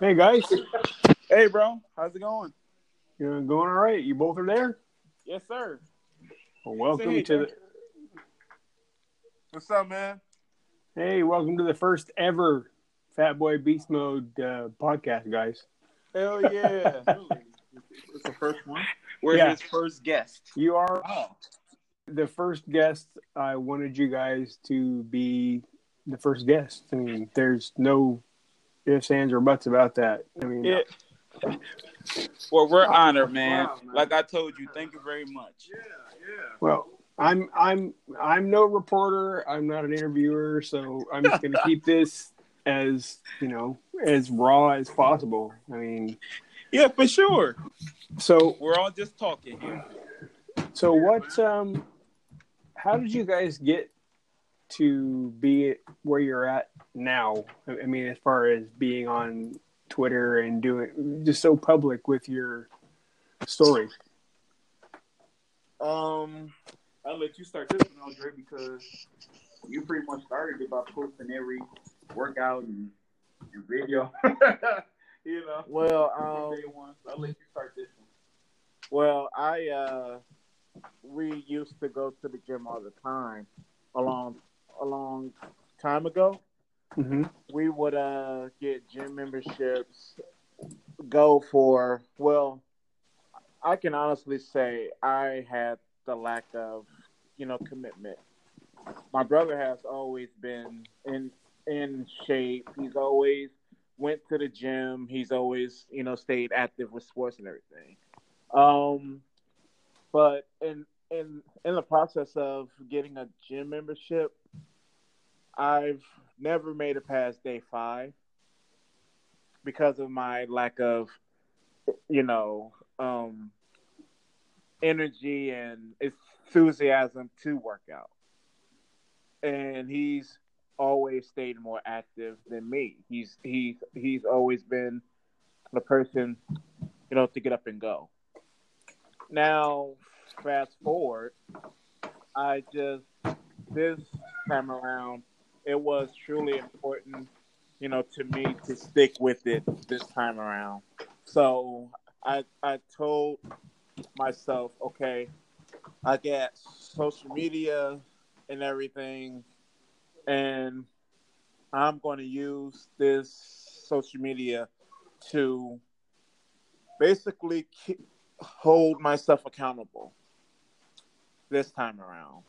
Hey guys, Hey, bro, how's it going? You're going all right? You both are there. Yes, sir. Well, welcome hey, to the What's up, man? hey, welcome to the first ever Fat Boy Beast Mode uh, podcast, guys. Hell yeah! it's the first one. We're Yeah. his first guest. You are Oh, the first guest. I wanted you guys to be the first guest. I mean, there's no ifs, ands, or buts about that. I mean, yeah. Well, we're honored, man. Wow, man. Like I told you, thank you very much. Yeah, yeah. Well, I'm I'm I'm no reporter. I'm not an interviewer, so I'm just going to keep this as you know as raw as possible. I mean, Yeah, for sure. so We're all just talking here. So what um how did you guys get to be where you're at now? I I mean as far as being on Twitter and doing just so public with your story. Um, I'll let you start this one, Andre, because you pretty much started it by posting every workout and, and video. you know. Well, um. I'll let you start this one. well, I uh, we used to go to the gym all the time. A long, a long time ago, Mm-hmm. we would uh get gym memberships. Go for well, I can honestly say I had the lack of, you know, commitment. My brother has always been in in shape. He's always went to the gym. He's always, you know, stayed active with sports and everything. Um, but in in in the process of getting a gym membership, I've never made it past day five because of my lack of, you know, um, energy and enthusiasm to work out. And he's always stayed more active than me. He's he's he's always been the person, you know, to get up and go. Now, fast forward, I just this time around, it was truly important, you know, to me to stick with it this time around. So I I told myself, okay, I got social media and everything, and I'm going to use this social media to basically hold myself accountable this time around.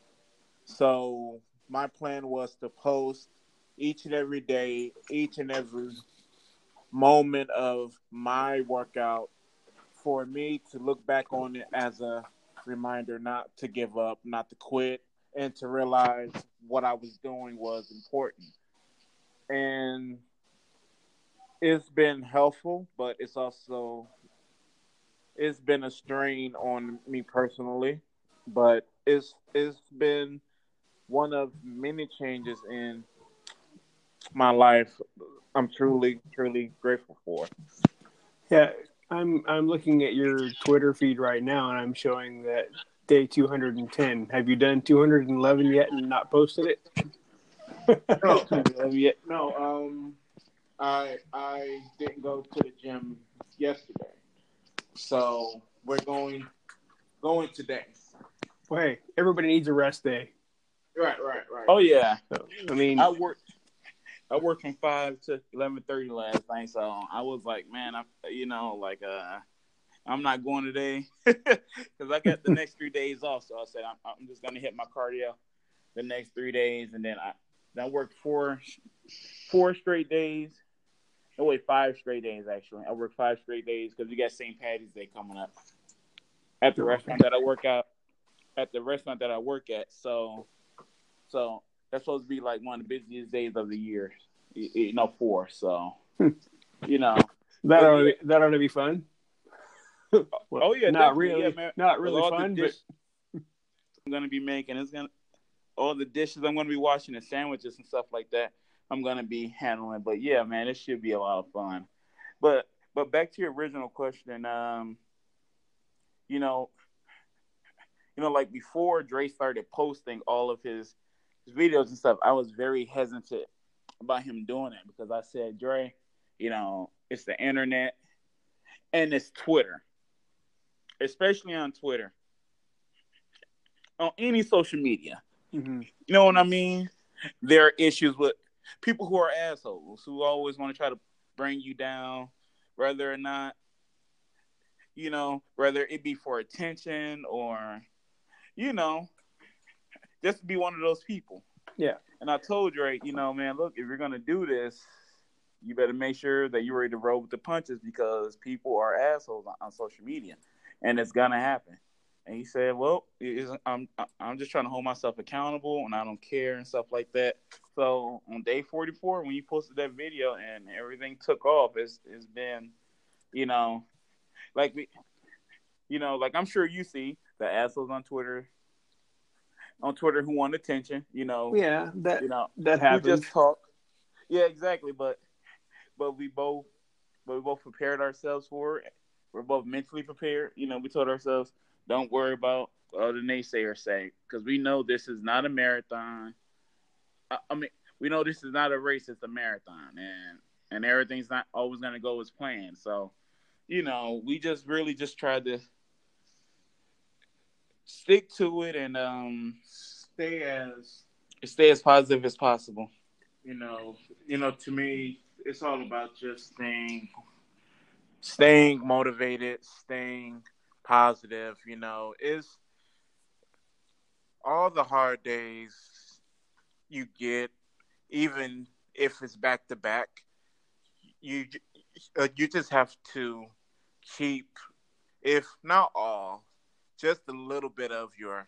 So my plan was to post each and every day, each and every moment of my workout for me to look back on it as a reminder not to give up, not to quit, and to realize what I was doing was important. And it's been helpful, but it's also it's been a strain on me personally, but it's it's been one of many changes in my life. I'm truly truly grateful for. Yeah, I'm I'm looking at your Twitter feed right now and I'm showing that day 210. Have you done 211 yet and not posted it? No, yeah, no. Um, I I didn't go to the gym yesterday, so we're going going today. Well, hey, everybody needs a rest day. Right, right, right. Oh yeah, So, I mean, I worked. I worked from five to eleven thirty last night, so I was like, man, I, you know, like, uh, I'm not going today because I got the next three days off. So I said I'm, I'm just gonna hit my cardio the next three days, and then I then I worked four four straight days. No wait, five straight days actually. I worked five straight days because we got St. Patty's Day coming up at the restaurant that I work at. At the restaurant that I work at, so so that's supposed to be like one of the busiest days of the year. You, know, for So you know. that ought to, that ought to be fun. Well, oh yeah, not really, yeah, man. not really fun, but I'm gonna be making. It's gonna all the dishes I'm gonna be washing the sandwiches and stuff like that. I'm gonna be handling. But yeah, man, it should be a lot of fun. But but back to your original question, um, you know, you know, like before Dre started posting all of his, his videos and stuff, I was very hesitant about him doing it because I said, Dre, you know, it's the internet, and it's Twitter, especially on Twitter, on any social media. Mm-hmm. You know what I mean? There are issues with people who are assholes who always want to try to bring you down, whether or not, you know, whether it be for attention or, you know, just to be one of those people. Yeah. And I told Drake, you know, man, look, if you're gonna do this, you better make sure that you're ready to roll with the punches because people are assholes on, on social media, and it's gonna happen. And he said, "Well, I'm I'm just trying to hold myself accountable, and I don't care and stuff like that." So on day 44, when you posted that video and everything took off, it's it's been, you know, like we, you know, like I'm sure you see the assholes on Twitter, on Twitter who want attention. You know, Yeah, that you know, that happens. just talk. Yeah, exactly. But but we both but we both prepared ourselves for it. We're both mentally prepared. You know, we told ourselves, don't worry about what the naysayers say, because we know this is not a marathon. I, I mean, we know this is not a race; it's a marathon, and and everything's not always going to go as planned. So, you know, we just really just tried to stick to it and um Stay as stay as positive as possible. you know, you know, to me, it's all about just staying, staying motivated, staying positive. You know, is all the hard days you get, even if it's back to back, you uh, you just have to keep, if not all, just a little bit of your,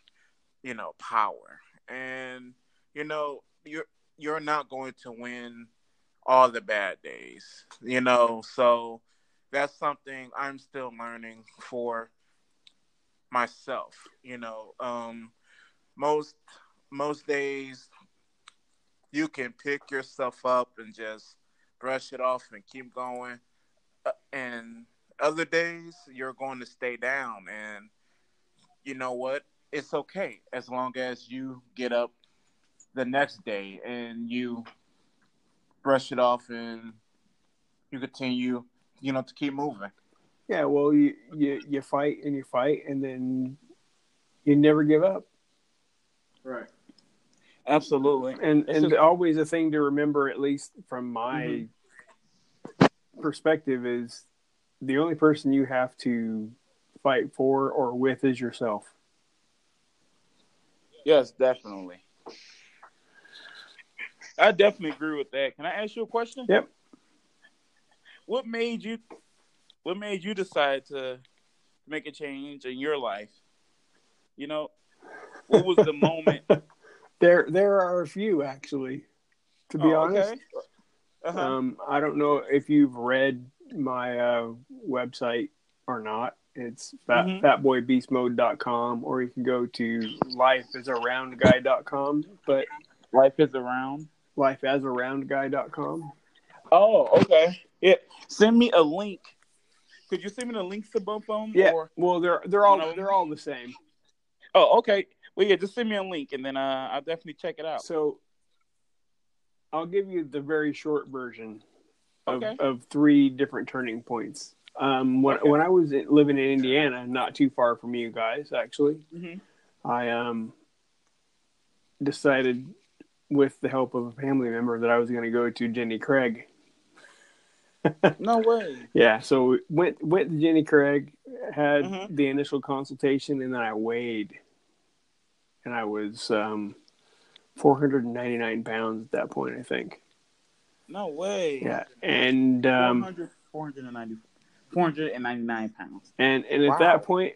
you know, power, and you know, you're you're not going to win all the bad days, you know. So that's something I'm still learning for myself. You know, um, most most days you can pick yourself up and just brush it off and keep going, uh, and other days you're going to stay down. And you know what? It's okay as long as you get up the next day and you brush it off and you continue, you know, to keep moving. Yeah, well, you, you you fight and you fight, and then you never give up. Right. Absolutely. And It's and just- always a thing to remember, at least from my mm-hmm. perspective, is the only person you have to fight for or with is yourself. Yes, definitely. I definitely agree with that. Can I ask you a question? Yep. What made you what made you decide to make a change in your life? You know, what was the moment? There there are a few actually. To be Oh, honest, okay. Uh-huh. um, I don't know if you've read my uh, website or not. It's fat, Mhm. fatboybeastmode.com or you can go to lifeasaroundguy.com, but Life is around. lifeasaroundguy.com. Oh, okay. Yeah. Send me a link. Could you send me the links to both of them? Yeah. Or... Well, they're they're all One of 'em? they're all the same. Oh, okay. Well, yeah. Just send me a link, and then uh, I'll definitely check it out. So I'll give you the very short version of, Okay. of three different turning points. Um, when Okay. when I was living in Indiana, not too far from you guys, actually, Mhm. I um decided with the help of a family member that I was going to go to Jenny Craig. No way. Yeah, so went went to Jenny Craig, had Mhm. the initial consultation, and then I weighed, and I was um, 499 pounds at that point, I think. No way. Yeah, and um, 400, 490, 499 pounds. and and at that point,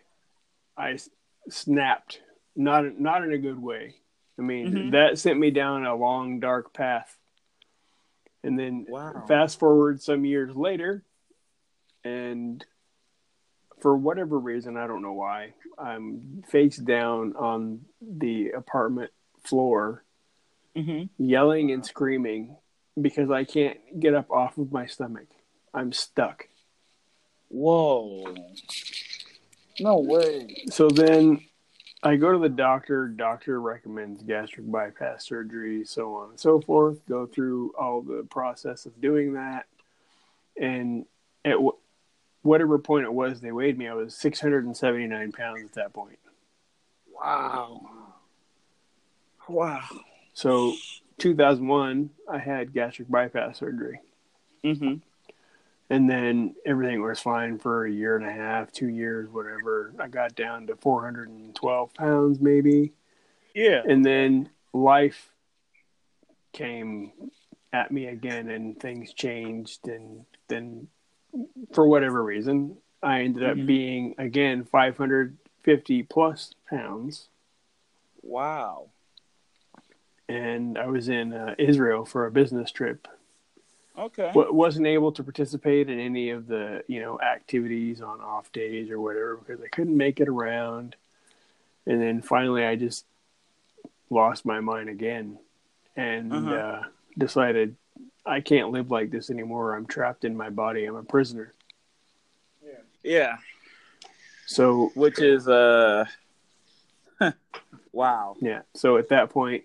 I snapped, not not in a good way. I mean, Mhm. that sent me down a long dark path. And then Wow. fast forward some years later, and for whatever reason, I don't know why, I'm face down on the apartment floor, hmm yelling and screaming because I can't get up off of my stomach. I'm stuck. Whoa. No way. So then I go to the doctor. Doctor recommends gastric bypass surgery, so on and so forth. Go through all the process of doing that. and at w- whatever point it was they weighed me, I was 679 pounds at that point. Wow. Wow. So, 2001, I had gastric bypass surgery. Mm-hmm. And then everything was fine for a year and a half, two years, whatever. I got down to 412 pounds, maybe. Yeah. And then life came at me again, and things changed. And then, for whatever reason, I ended up Mhm. being again 550 plus pounds. Wow. And I was in uh, Israel for a business trip Okay. wa- wasn't able to participate in any of the you know activities on off days or whatever because I couldn't make it around. And then finally, I just lost my mind again and Uh-huh. uh, decided I can't live like this anymore. I'm trapped in my body. I'm a prisoner. Yeah. Yeah. So Which is uh. wow. yeah. So at that point,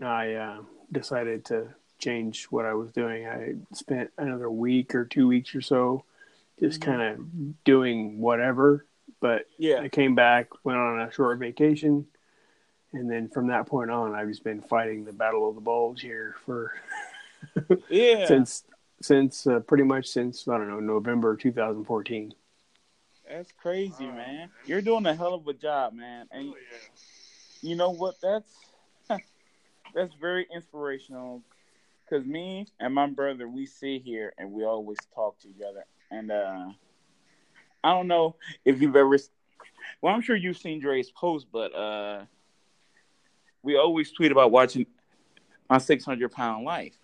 I uh, decided to change what I was doing. I spent another week or two weeks or so just kind of doing whatever. But Yeah. I came back, went on a short vacation, and then from that point on, I've just been fighting the battle of the bulge here for Yeah. since since uh, pretty much since I don't know November 2014. That's crazy, man. You're doing a hell of a job, man. And you know what? That's that's very inspirational. Cause me and my brother, we sit here and we always talk together. And uh I don't know if you've ever. Well, I'm sure you've seen Dre's post, but uh we always tweet about watching my 600 pound life.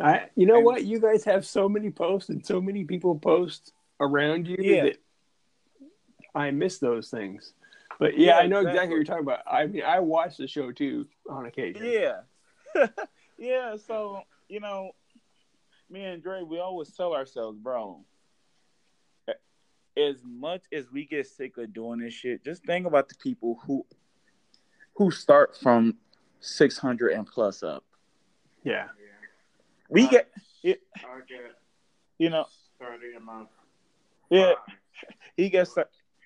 I, you know And- what? You guys have so many posts and so many people post around you Yeah. that I miss those things. But yeah, Yeah, I know exactly. exactly. what you're talking about. I mean, I watch the show too on occasion. Yeah. yeah, so, you know, me and Dre, we always tell ourselves, bro, as much as we get sick of doing this shit, just think about the people who who start from 600 and plus up. Yeah. We get, I get you know, started in my yeah, he gets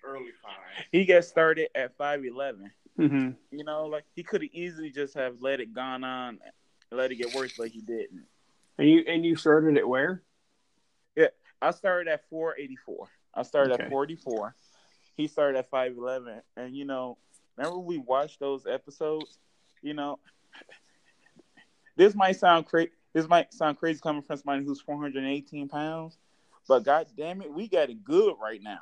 early five. he gets started at 5'11. hmm You know, like he could have easily just have let it gone on and let it get worse, but he didn't. And you and you started at where? Yeah, I started at 484. I started Okay. at 44. He started at 511. And, you know, remember we watched those episodes? You know, this might sound crazy. This might sound crazy coming from somebody who's 418 pounds, but god damn it, we got it good right now.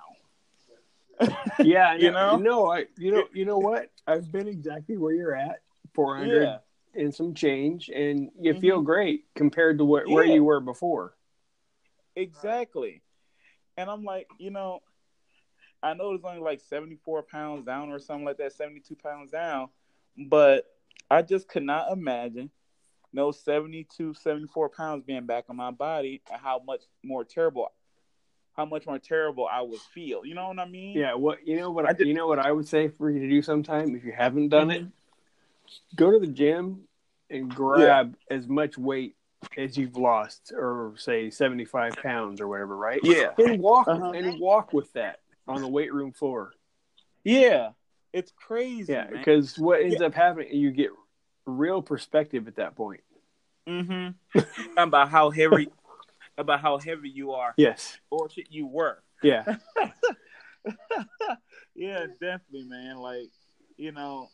Yeah, You know. No, I you know you know what? I've been exactly where you're at, 400 Yeah, and some change, and you Mhm. feel great compared to what, where you were before. exactly. And I'm like, you know, I know it's only like 74 pounds down or something like that, 72 pounds down, but I just could not imagine no 72, 74 pounds being back on my body and how much more terrible, how much more terrible I would feel. You know what I mean? Yeah, what you know what I I did- you know what I would say for you to do sometime if you haven't done it, Mm-hmm. Go to the gym and grab as much weight as you've lost, or say seventy five pounds or whatever, right? Yeah. and walk Uh-huh. and walk with that on the weight room floor. Yeah. It's crazy. Yeah, because what ends up happening, you get real perspective at that point. Mm-hmm. about how heavy, about how heavy you are, Yes. or shit you were. Yeah. yeah, definitely, man. Like, you know,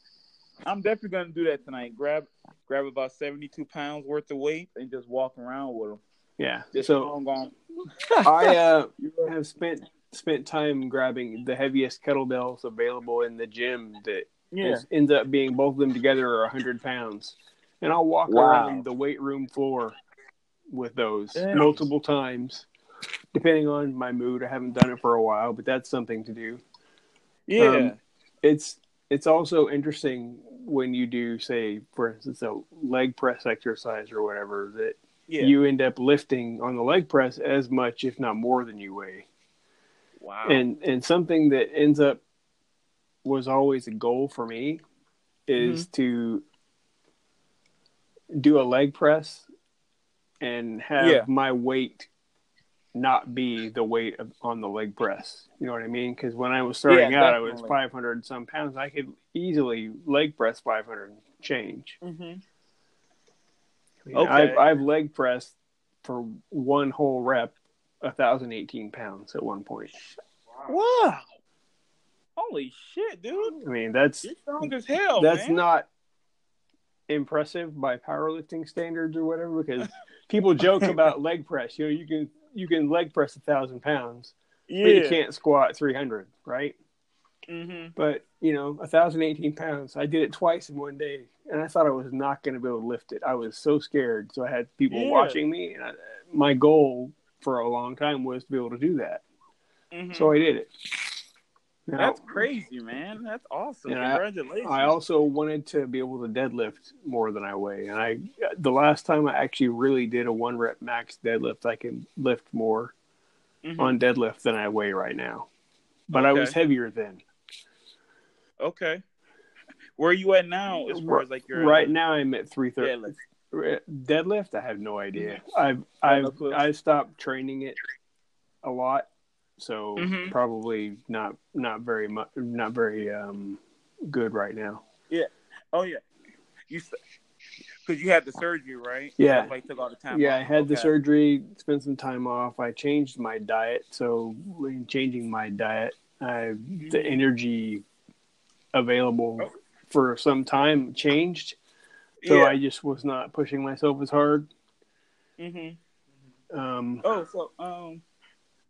I'm definitely gonna do that tonight. Grab, grab about 72 pounds worth of weight and just walk around with them. Yeah. Just So long on. I uh, have spent spent time grabbing the heaviest kettlebells available in the gym that Yeah, is, ends up being both of them together are hundred pounds, and I'll walk Wow. around the weight room floor with those Damn. multiple times, depending on my mood. I haven't done it for a while, but that's something to do. yeah, Um, It's it's also interesting when you do, say, for instance, a leg press exercise or whatever that yeah. you end up lifting on the leg press as much, if not more, than you weigh. wow. And and something that ends up was always a goal for me is Mm-hmm. to do a leg press and have Yeah. my weight not be the weight of, on the leg press. You know what I mean? Because when I was starting Yeah, out, I was 500 some pounds. I could easily leg press 500 and change. Mm-hmm. I mean, Okay. I've, I've leg pressed for one whole rep, 1,018 pounds at one point. Wow. Holy shit, dude. I mean, that's You're strong as hell. that's man. not impressive by powerlifting standards or whatever because people joke about leg press you know you can you can leg press a thousand pounds but you can't squat 300 right Mm-hmm. but you know a 1018 pounds i did it twice in one day and i thought i was not going to be able to lift it i was so scared so i had people Yeah. watching me and I, my goal for a long time was to be able to do that Mm-hmm. so i did it Now, That's crazy, man. That's awesome. And I- Congratulations. I also wanted to be able to deadlift more than I weigh, and I the last time I actually really did a one rep max deadlift, I can lift more Mhm. on deadlift than I weigh right now. But I was heavier then. Okay. Where are you at now as far as like your right now, I'm at three thirty. deadlift? Deadlift, I have no idea. I've I've. I've stopped training it a lot, so Mhm. probably not not very much not very um good right now. Yeah. Oh yeah. You because you had the surgery, right? Yeah. That's why you took all the time. Yeah, off. I had the surgery, spent some time off. I changed my diet. So, in changing my diet, I, the energy available Oh. for some time changed. So, yeah. I just was not pushing myself as hard. Mm-hmm. Um, Oh, so um,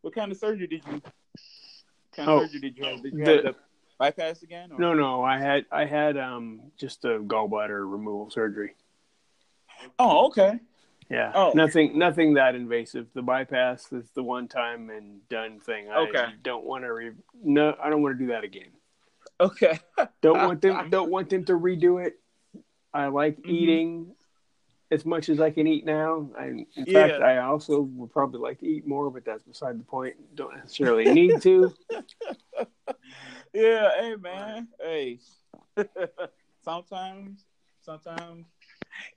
what kind of surgery did you? Kind Oh, of surgery did you have? Did you the- have the bypass again? Or? no, no, I had I had um, just a gallbladder removal surgery. Oh, okay. Yeah, Oh. nothing, nothing that invasive. The bypass is the one time and done thing. I Okay. don't want to. Re- no, I don't want to do that again. Okay. don't want them don't want them to redo it i like Mhm. eating as much as i can eat now I, in Yeah. fact i also would probably like to eat more but that's beside the point don't necessarily need to yeah. Hey, man. Hey. sometimes, sometimes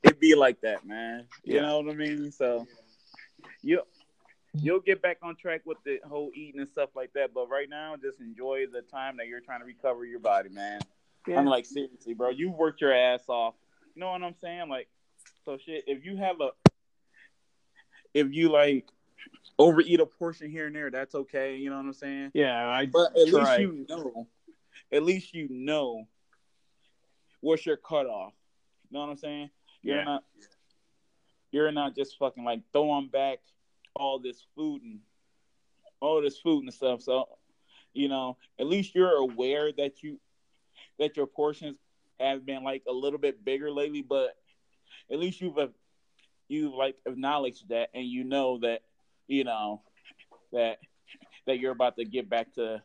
it be like that, man. You Yeah. know what I mean? So you you'll get back on track with the whole eating and stuff like that. But right now, just enjoy the time that you're trying to recover your body, man. yeah. I'm like seriously, bro. You worked your ass off. You know what I'm saying? Like, so shit. If you have a, if you like overeat a portion here and there, that's okay. You know what I'm saying? yeah i But at try. least you know. At least you know what's your cutoff. You know what I'm saying? You're Yeah. not. You're not just fucking like throwing back all this food and all this food and stuff. So, you know, at least you're aware that you that your portions have been like a little bit bigger lately, but at least you've uh, you've like acknowledged that and you know that you know that that you're about to get back to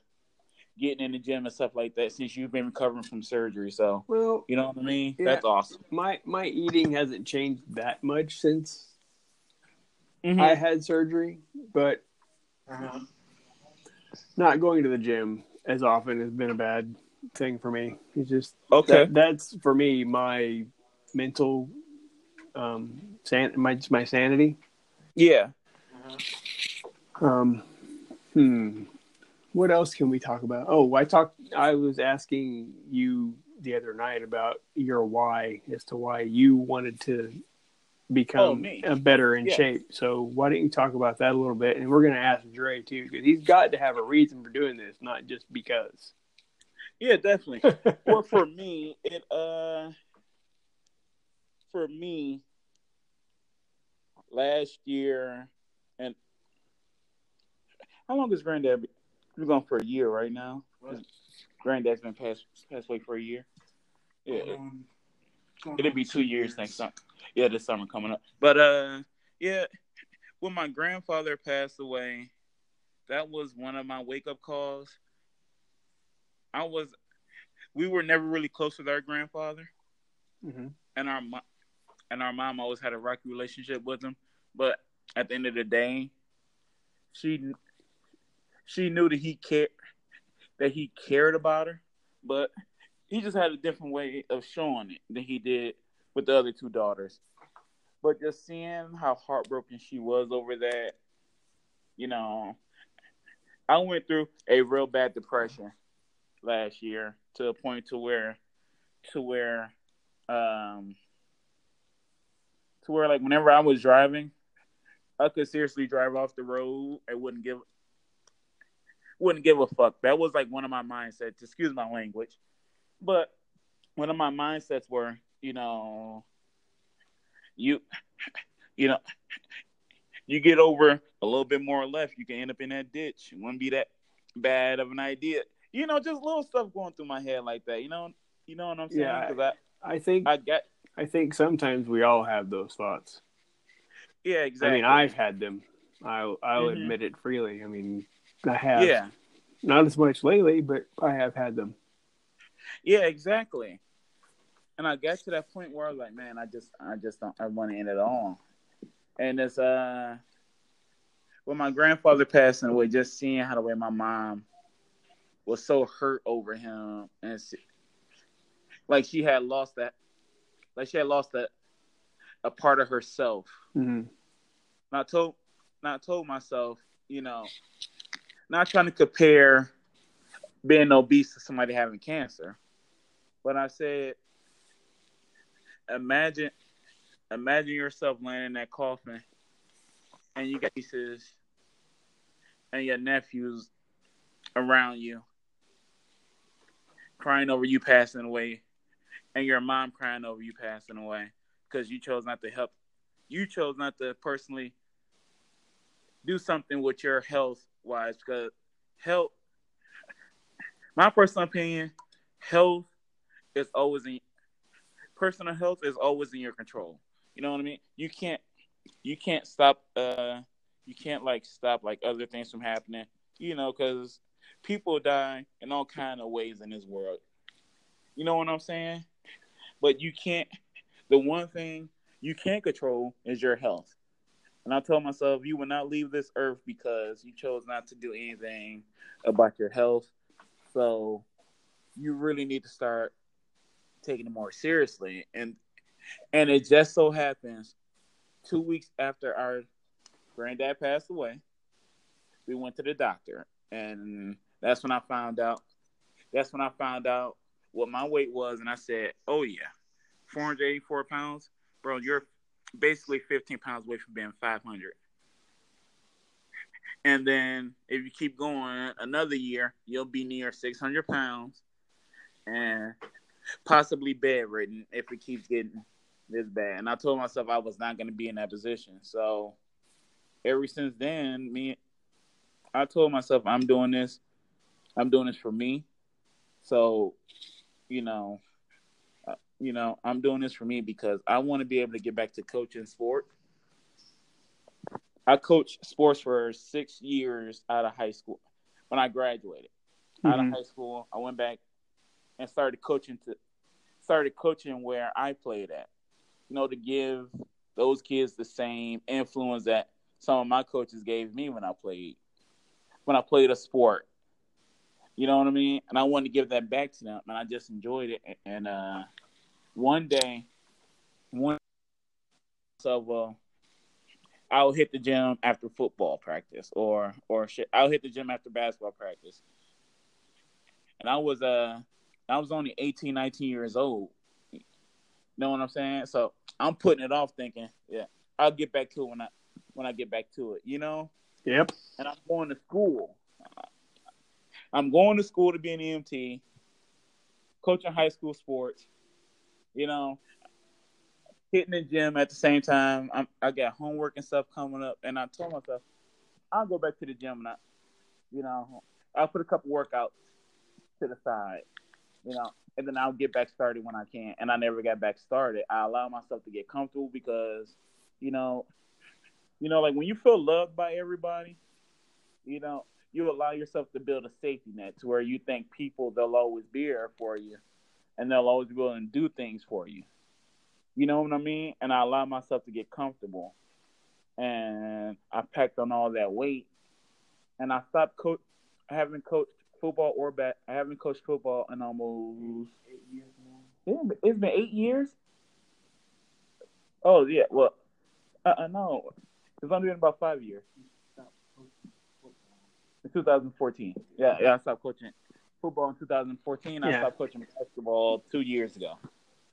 getting in the gym and stuff like that since you've been recovering from surgery. So well you know what I mean? Yeah. That's awesome. my my eating hasn't changed that much since Mhm. i had surgery but not going to the gym as often has been a bad thing for me it's just okay. that, that's for me my mental um san- my my sanity yeah. um hmm what else can we talk about oh i talked i was asking you the other night about your why as to why you wanted to Oh, become me. uh, better in Yeah. shape so why don't you talk about that a little bit and we're going to ask Dre too because he's got to have a reason for doing this not just because Yeah, definitely. well, for me, it uh, for me, last year, and how long has Granddad? Been? We're going for a year right now. Granddad's been passed passed away for a year. Yeah, it'll be two years next summer. Yeah, this summer coming up. But uh, yeah, when my grandfather passed away, that was one of my wake up calls. I was, we were never really close with our grandfather, Mhm. and our mo- and our mom always had a rocky relationship with him. But at the end of the day, she she knew that he cared that he cared about her, but he just had a different way of showing it than he did with the other two daughters. But just seeing how heartbroken she was over that, you know, I went through a real bad depression last year to a point to where, to where, um, to where like whenever I was driving, I could seriously drive off the road and wouldn't give wouldn't give a fuck. That was like one of my mindsets. Excuse my language, but one of my mindsets were, you know, you, you know, you get over a little bit more left, you can end up in that ditch. It wouldn't be that bad of an idea. You know, just little stuff going through my head like that. You know, you know what I'm saying? Yeah, I, I think I, I get, I think sometimes we all have those thoughts. yeah, exactly. I mean, I've had them. I'll I'll Mhm. admit it freely. I mean, I have. yeah, Not as much lately, but I have had them. yeah, exactly. And I got to that point where I was like, man, I just, I just don't, I want to end it all. And it's uh, with my grandfather passing away, just seeing how the way my mom was so hurt over him, and like she had lost that, like she had lost that a part of herself. hmm And I told, and I told myself, you know, not trying to compare being obese to somebody having cancer, but I said, imagine, imagine yourself laying in that coffin, and you got nieces and your nephews around you, crying over you passing away, and your mom crying over you passing away because you chose not to help. You chose not to personally do something with your health wise because health my personal opinion health is always in personal health is always in your control. You know what i mean? You can't you can't stop uh you can't like stop like other things from happening you know because people die in all kind of ways in this world. You know what i'm saying but you can't the one thing you can't control is your health and I told myself, you will not leave this earth because you chose not to do anything about your health. So you really need to start taking it more seriously. And and it just so happens, two weeks after our granddad passed away, we went to the doctor, and that's when I found out. That's when I found out what my weight was, and I said, "Oh yeah, 484 pounds, bro. You're basically 15 pounds away from being 500. And then if you keep going another year, you'll be near 600 pounds and possibly bedridden if it keeps getting this bad. And I told myself I was not going to be in that position. So ever since then, me, I told myself I'm doing this. I'm doing this for me. So, you know, uh, you know, I'm doing this for me because I want to be able to get back to coaching sport. I coached sports for six years out of high school. When I graduated out of Mhm. high school, I went back and started coaching to started coaching where I played at. You know, to give those kids the same influence that some of my coaches gave me when I played when I played a sport. You know what I mean? And I wanted to give that back to them, and I just enjoyed it. And uh, one day, one so well, I'll hit the gym after football practice, or or shit, I'll hit the gym after basketball practice. And I was uh, I was only 18, 19 years old. You know what I'm saying? So I'm putting it off, thinking, yeah, I'll get back to it when I when I get back to it. You know? Yep. and I'm going to school. I'm going to school to be an EMT, coaching high school sports. You know, hitting the gym at the same time. I'm, I got homework and stuff coming up, and I told myself I'll go back to the gym and I, you know, I'll put a couple workouts to the side, you know, and then I'll get back started when I can. And I never got back started. I allow myself to get comfortable because, you know, you know, like when you feel loved by everybody, you know, you allow yourself to build a safety net to where you think people they'll always be there for you and they'll always be willing to do things for you. You know what I mean? And I allow myself to get comfortable. And I packed on all that weight. And I stopped coach I haven't coached football or bat I haven't coached football in almost eight years now. It's been eight years. Oh yeah, well uh, uh no. It's only been about five years. 2014. Yeah, yeah, I stopped coaching football in 2014. I stopped coaching basketball two years ago.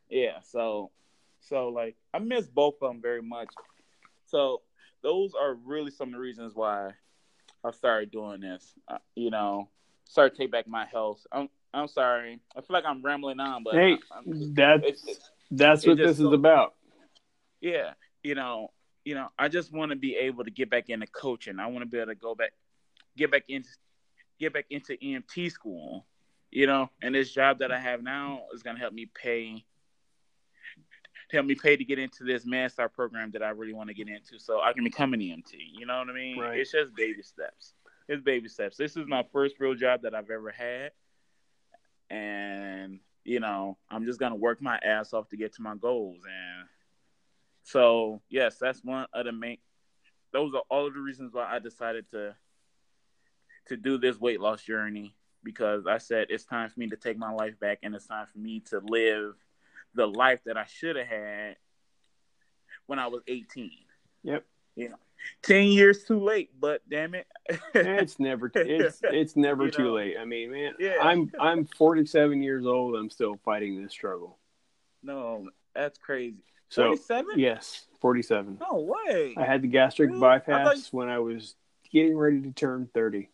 Yeah, so so like I miss both of them very much. So those are really some of the reasons why I started doing this. Uh, you know, start to take back my health. I'm I'm sorry. I feel like I'm rambling on, but Hey, I, am that's it's, it's, that's what just this is about. yeah, you know, you know, I just want to be able to get back into coaching. I want to be able to go back, get back into, get back into EMT school. You know, and this job that I have now is gonna help me pay, help me pay to get into this Master program that I really want to get into, so I can become an EMT. You know what I mean? Right. It's just baby steps. It's baby steps. This is my first real job that I've ever had, and you know, I'm just gonna work my ass off to get to my goals. And so, yes, that's one of the main. Those are all of the reasons why I decided to to do this weight loss journey because I said it's time for me to take my life back and it's time for me to live the life that I should have had when I was 18. Yep. You know, 10 years too late, but damn it. It's never it's it's never You too know. late. I mean, man, Yeah. I'm I'm 47 years old. I'm still fighting this struggle. no, that's crazy. So 47? yes, 47. No way. I had the gastric Really? I thought bypass when I was getting ready to turn 30.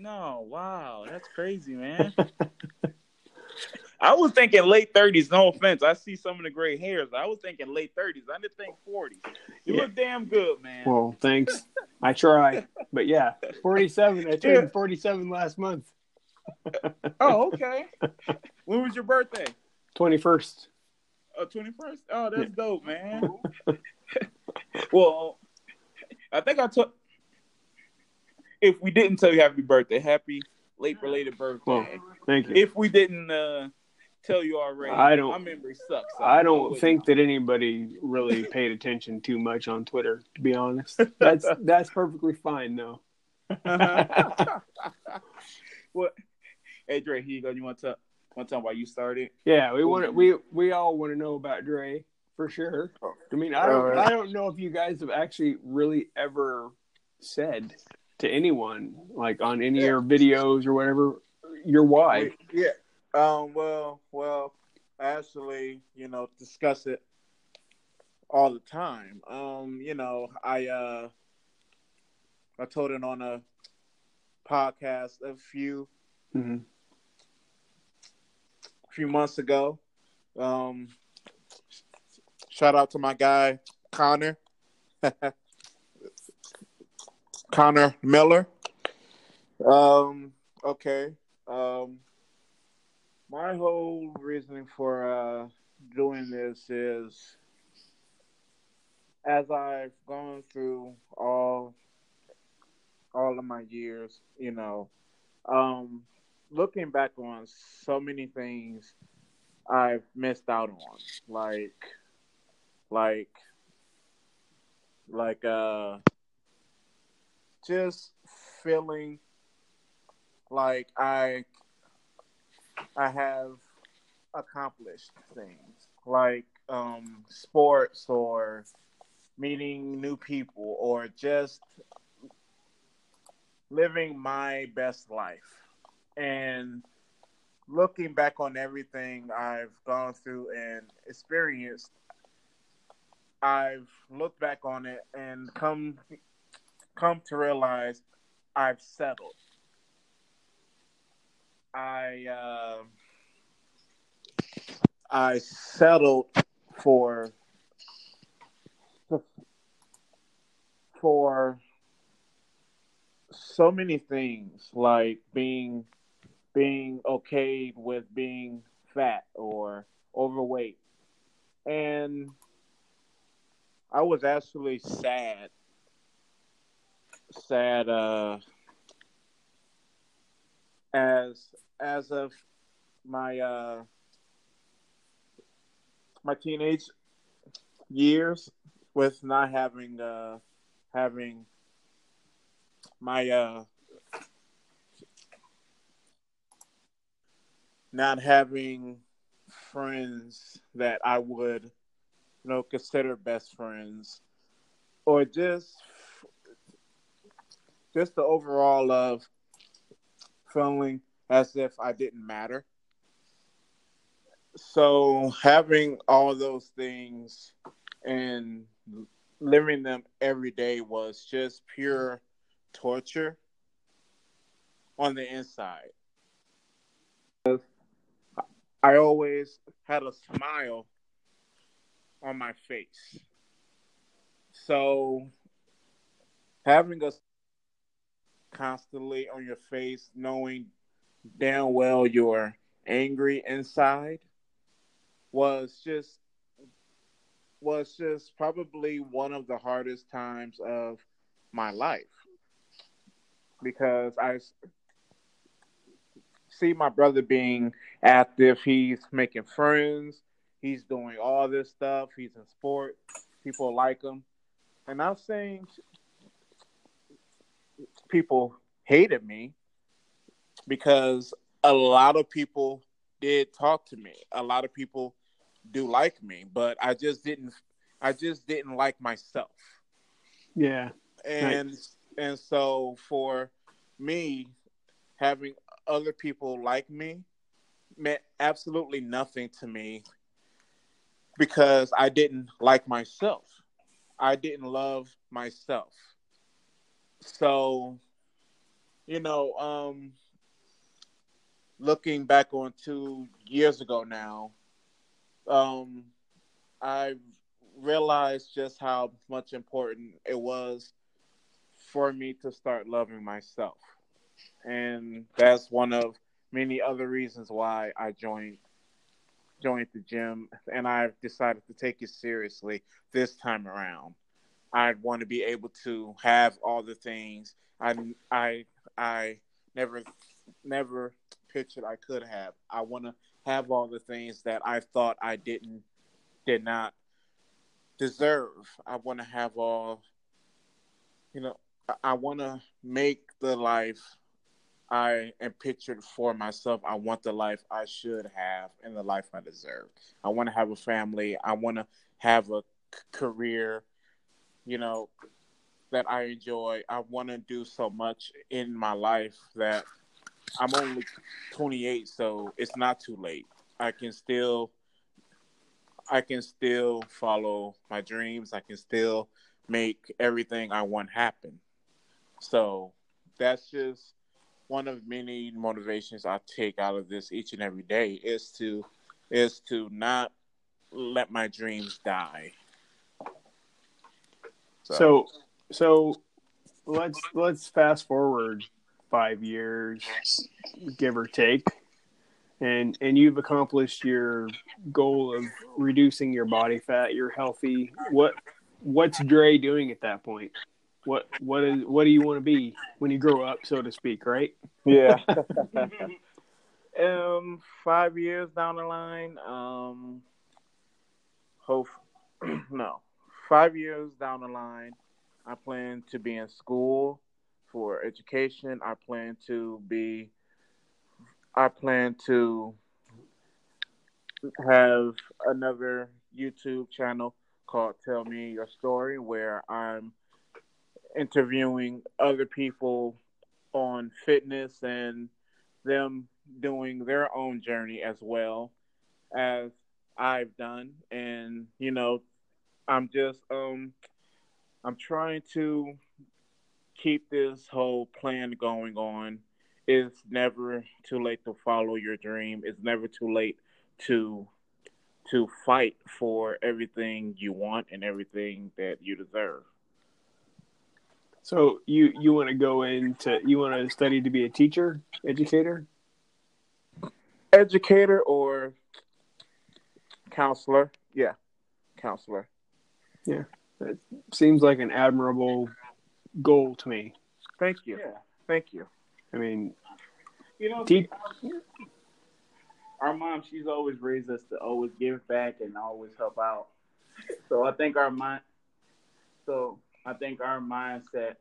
No, wow, that's crazy, man. I was thinking late thirties. No offense, I see some of the gray hairs. I was thinking late thirties. I didn't think forties. You Yeah. look damn good, man. Well, thanks. I try, but yeah, 47. I turned Yeah. 47 last month. oh, okay. when was your birthday? 21st. Oh, 21st? Oh, that's dope, man. well, I think I took. If we didn't tell you happy birthday, happy late related birthday. Well, thank you. if we didn't uh, tell you already, I don't- My memory sucks. so I don't think that anybody really paid attention too much on Twitter, to be honest. That's that's perfectly fine though. what? Hey, Dre, here you go. You want to want to tell why you started? Yeah, we want to, we we all want to know about Dre for sure. I mean, I don't Alright. I don't know if you guys have actually really ever said to anyone like on any of your videos or whatever your why. Yeah. Um. Well. Well. Actually, you know, discuss it all the time. Um. You know, I uh, I told it on a podcast a few hmm few months ago. Um. Shout out to my guy Connor. Connor Miller. Um. Okay. Um. My whole reasoning for uh, doing this is, as I've gone through all all of my years, you know, um, looking back on so many things I've missed out on, like, like, like, uh, just feeling like I I have accomplished things like um, sports or meeting new people or just living my best life. And looking back on everything I've gone through and experienced, I've looked back on it and come come to realize I've settled. I uh, I settled for for so many things like being being okay with being fat or overweight and I was actually sad sad uh as as of my uh my teenage years with not having uh having my uh not having friends that I would you know consider best friends or just just the overall of feeling as if I didn't matter. So having all those things and living them every day was just pure torture on the inside. I always had a smile on my face. So having us constantly on your face, knowing damn well you're angry inside, was just was just probably one of the hardest times of my life because I see my brother being active. He's making friends. He's doing all this stuff. He's in sport. People like him. And I'm saying people hated me because a lot of people did talk to me. A lot of people do like me, but I just didn't I just didn't like myself. Yeah. And Nice. and so for me having other people like me meant absolutely nothing to me because I didn't like myself. I didn't love myself. So, you know, um, looking back on two years ago now, um, I realized just how much important it was for me to start loving myself. And that's one of many other reasons why I joined joined the gym and I've decided to take it seriously this time around. I want to be able to have all the things I I I never never pictured I could have. I want to have all the things that I thought I didn't did not deserve. I want to have all you know I- want to make the life I am pictured for myself. I want the life I should have and the life I deserve. I want to have a family. I want to have a career, you know, that I enjoy. I want to do so much in my life that I'm only 28, so it's not too late. I can still I can still follow my dreams. I can still make everything I want happen. So that's just one of many motivations I take out of this each and every day is to is to not let my dreams die. So, so let's let's fast forward five years, give or take, and and you've accomplished your goal of reducing your body fat. You're healthy. What what's Dre doing at that point? What what is what do you want to be when you grow up, so to speak? Right? Yeah. um, five years down the line, um, hope no, five years down the line, I plan to be in school for education. I plan to be. I plan to have another YouTube channel called Tell Me Your Story, where I'm interviewing other people on fitness and them doing their own journey as well as I've done. And, you know, I'm just um I'm trying to keep this whole plan going on. It's never too late to follow your dream. It's never too late to to fight for everything you want and everything that you deserve. So you you want to go into you want to study to be a teacher, educator? Educator or counselor? Yeah, counselor. Yeah, that seems like an admirable goal to me. Thank you. Yeah. Thank you. I mean, You know, te- our mom, she's always raised us to always give back and always help out. So I think our mind, so I think our mindset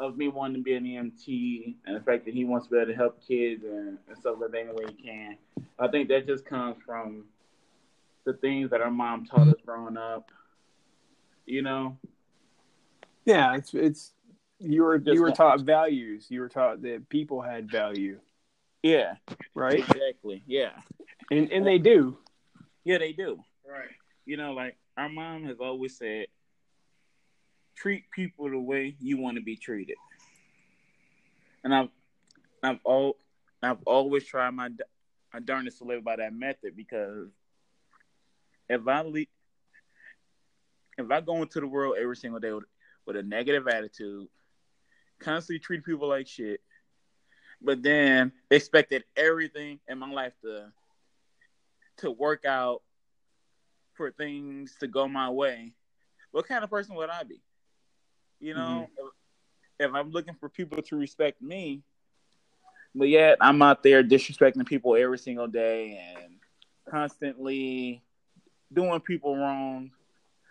of me wanting to be an EMT and the fact that he wants to be able to help kids and, and stuff like that any way he can, I think that just comes from the things that our mom taught us growing up. You know, yeah, it's it's you were Just you were taught values. You were taught that people had value, Yeah, right? exactly. Yeah, And and they do. yeah, they do. Right. You know, like our mom has always said, treat people the way you want to be treated. And I've, I've all, I've always tried my, d- my darndest to live by that method because if I le- if I go into the world every single day with, with a negative attitude, constantly treat people like shit, but then expected everything in my life to to work out for things to go my way, what kind of person would I be? You know, mm-hmm. if, if I'm looking for people to respect me, but yet I'm out there disrespecting people every single day and constantly doing people wrong,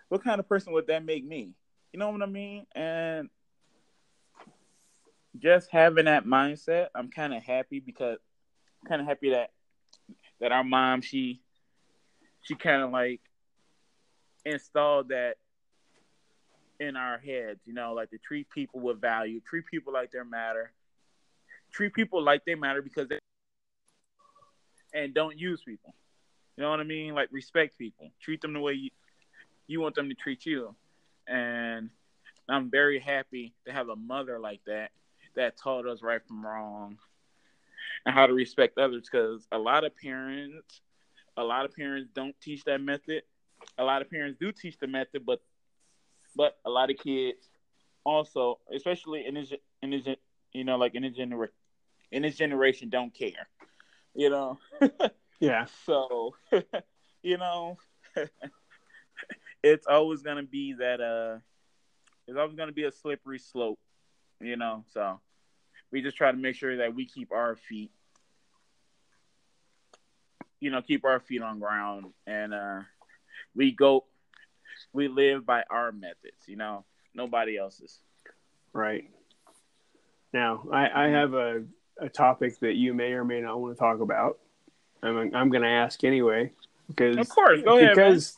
what kind of person would that make me? You know what I mean? And just having that mindset, I'm kind of happy because I'm kind of happy that that our mom she she kind of like installed that in our heads, you know, like to treat people with value, treat people like they matter, treat people like they matter because they and don't use people. You know what I mean? Like respect people, treat them the way you you want them to treat you, and I'm very happy to have a mother like that that taught us right from wrong and how to respect others because a lot of parents a lot of parents don't teach that method. A lot of parents do teach the method but but a lot of kids also especially in this in this you know like in this genera- in this generation don't care you know? Yeah. so you know it's always gonna be that uh it's always gonna be a slippery slope you know? So we just try to make sure that we keep our feet you know keep our feet on ground and uh we go we live by our methods you know? Nobody else's. Right. Now, I, I have a, a topic that you may or may not want to talk about. I'm, I'm going to ask anyway because of course go ahead because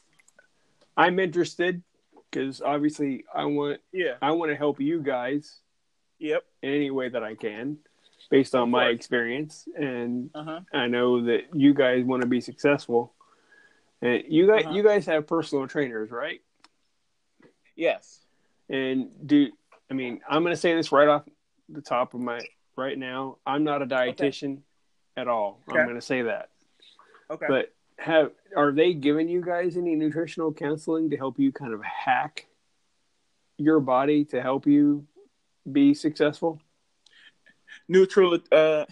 I'm interested because obviously I want yeah I want to help you guys yep in any way that I can based on my experience and uh-huh I know that you guys want to be successful. And you guys Uh-huh. you guys have personal trainers, right? yes And do I mean I'm going to say this right off the top of my right now. I'm not a dietitian at all. Okay. I'm going to say that. okay But have are they giving you guys any nutritional counseling to help you kind of hack your body to help you be successful? neutral uh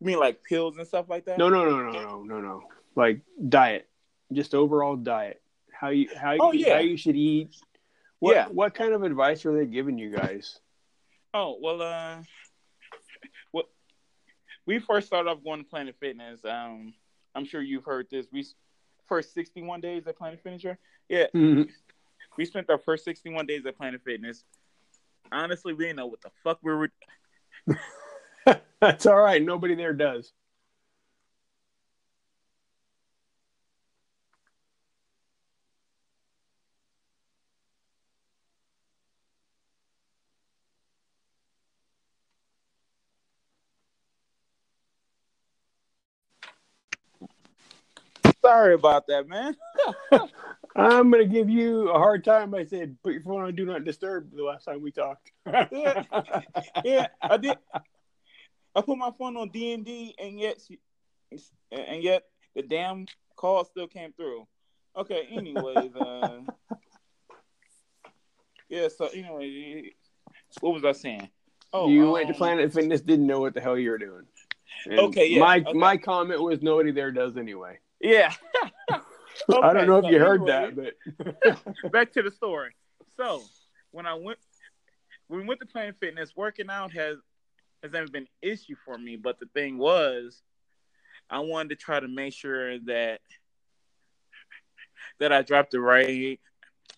you mean like pills and stuff like that No, no, no, no, no, no, no. Like diet, just overall diet. How you how Oh, you yeah. how you should eat. What Yeah. what kind of advice are they giving you guys? Oh well, uh, well, we first started off going to Planet Fitness. Um, I'm sure you've heard this. We first 61 days at Planet Fitness. right? Yeah, mm-hmm. we spent our first 61 days at Planet Fitness. Honestly, we didn't know what the fuck we were. That's all right. Nobody there does. Sorry about that, man. I'm gonna give you a hard time. I said put your phone on do not disturb the last time we talked. Yeah. Yeah, I did. I put my phone on D and D, and yet, she, and yet the damn call still came through. Okay. Anyways, uh, yeah. So anyway, what was I saying? Oh, you went to um, Planet Fitness, didn't know what the hell you were doing. And Okay, yeah, My okay. my comment was nobody there does anyway. Yeah. I don't know if so you heard anyway, that, but back to the story. So when I went, when we went to Planet Fitness, working out has has never been an issue for me. But the thing was, I wanted to try to make sure that that I dropped the right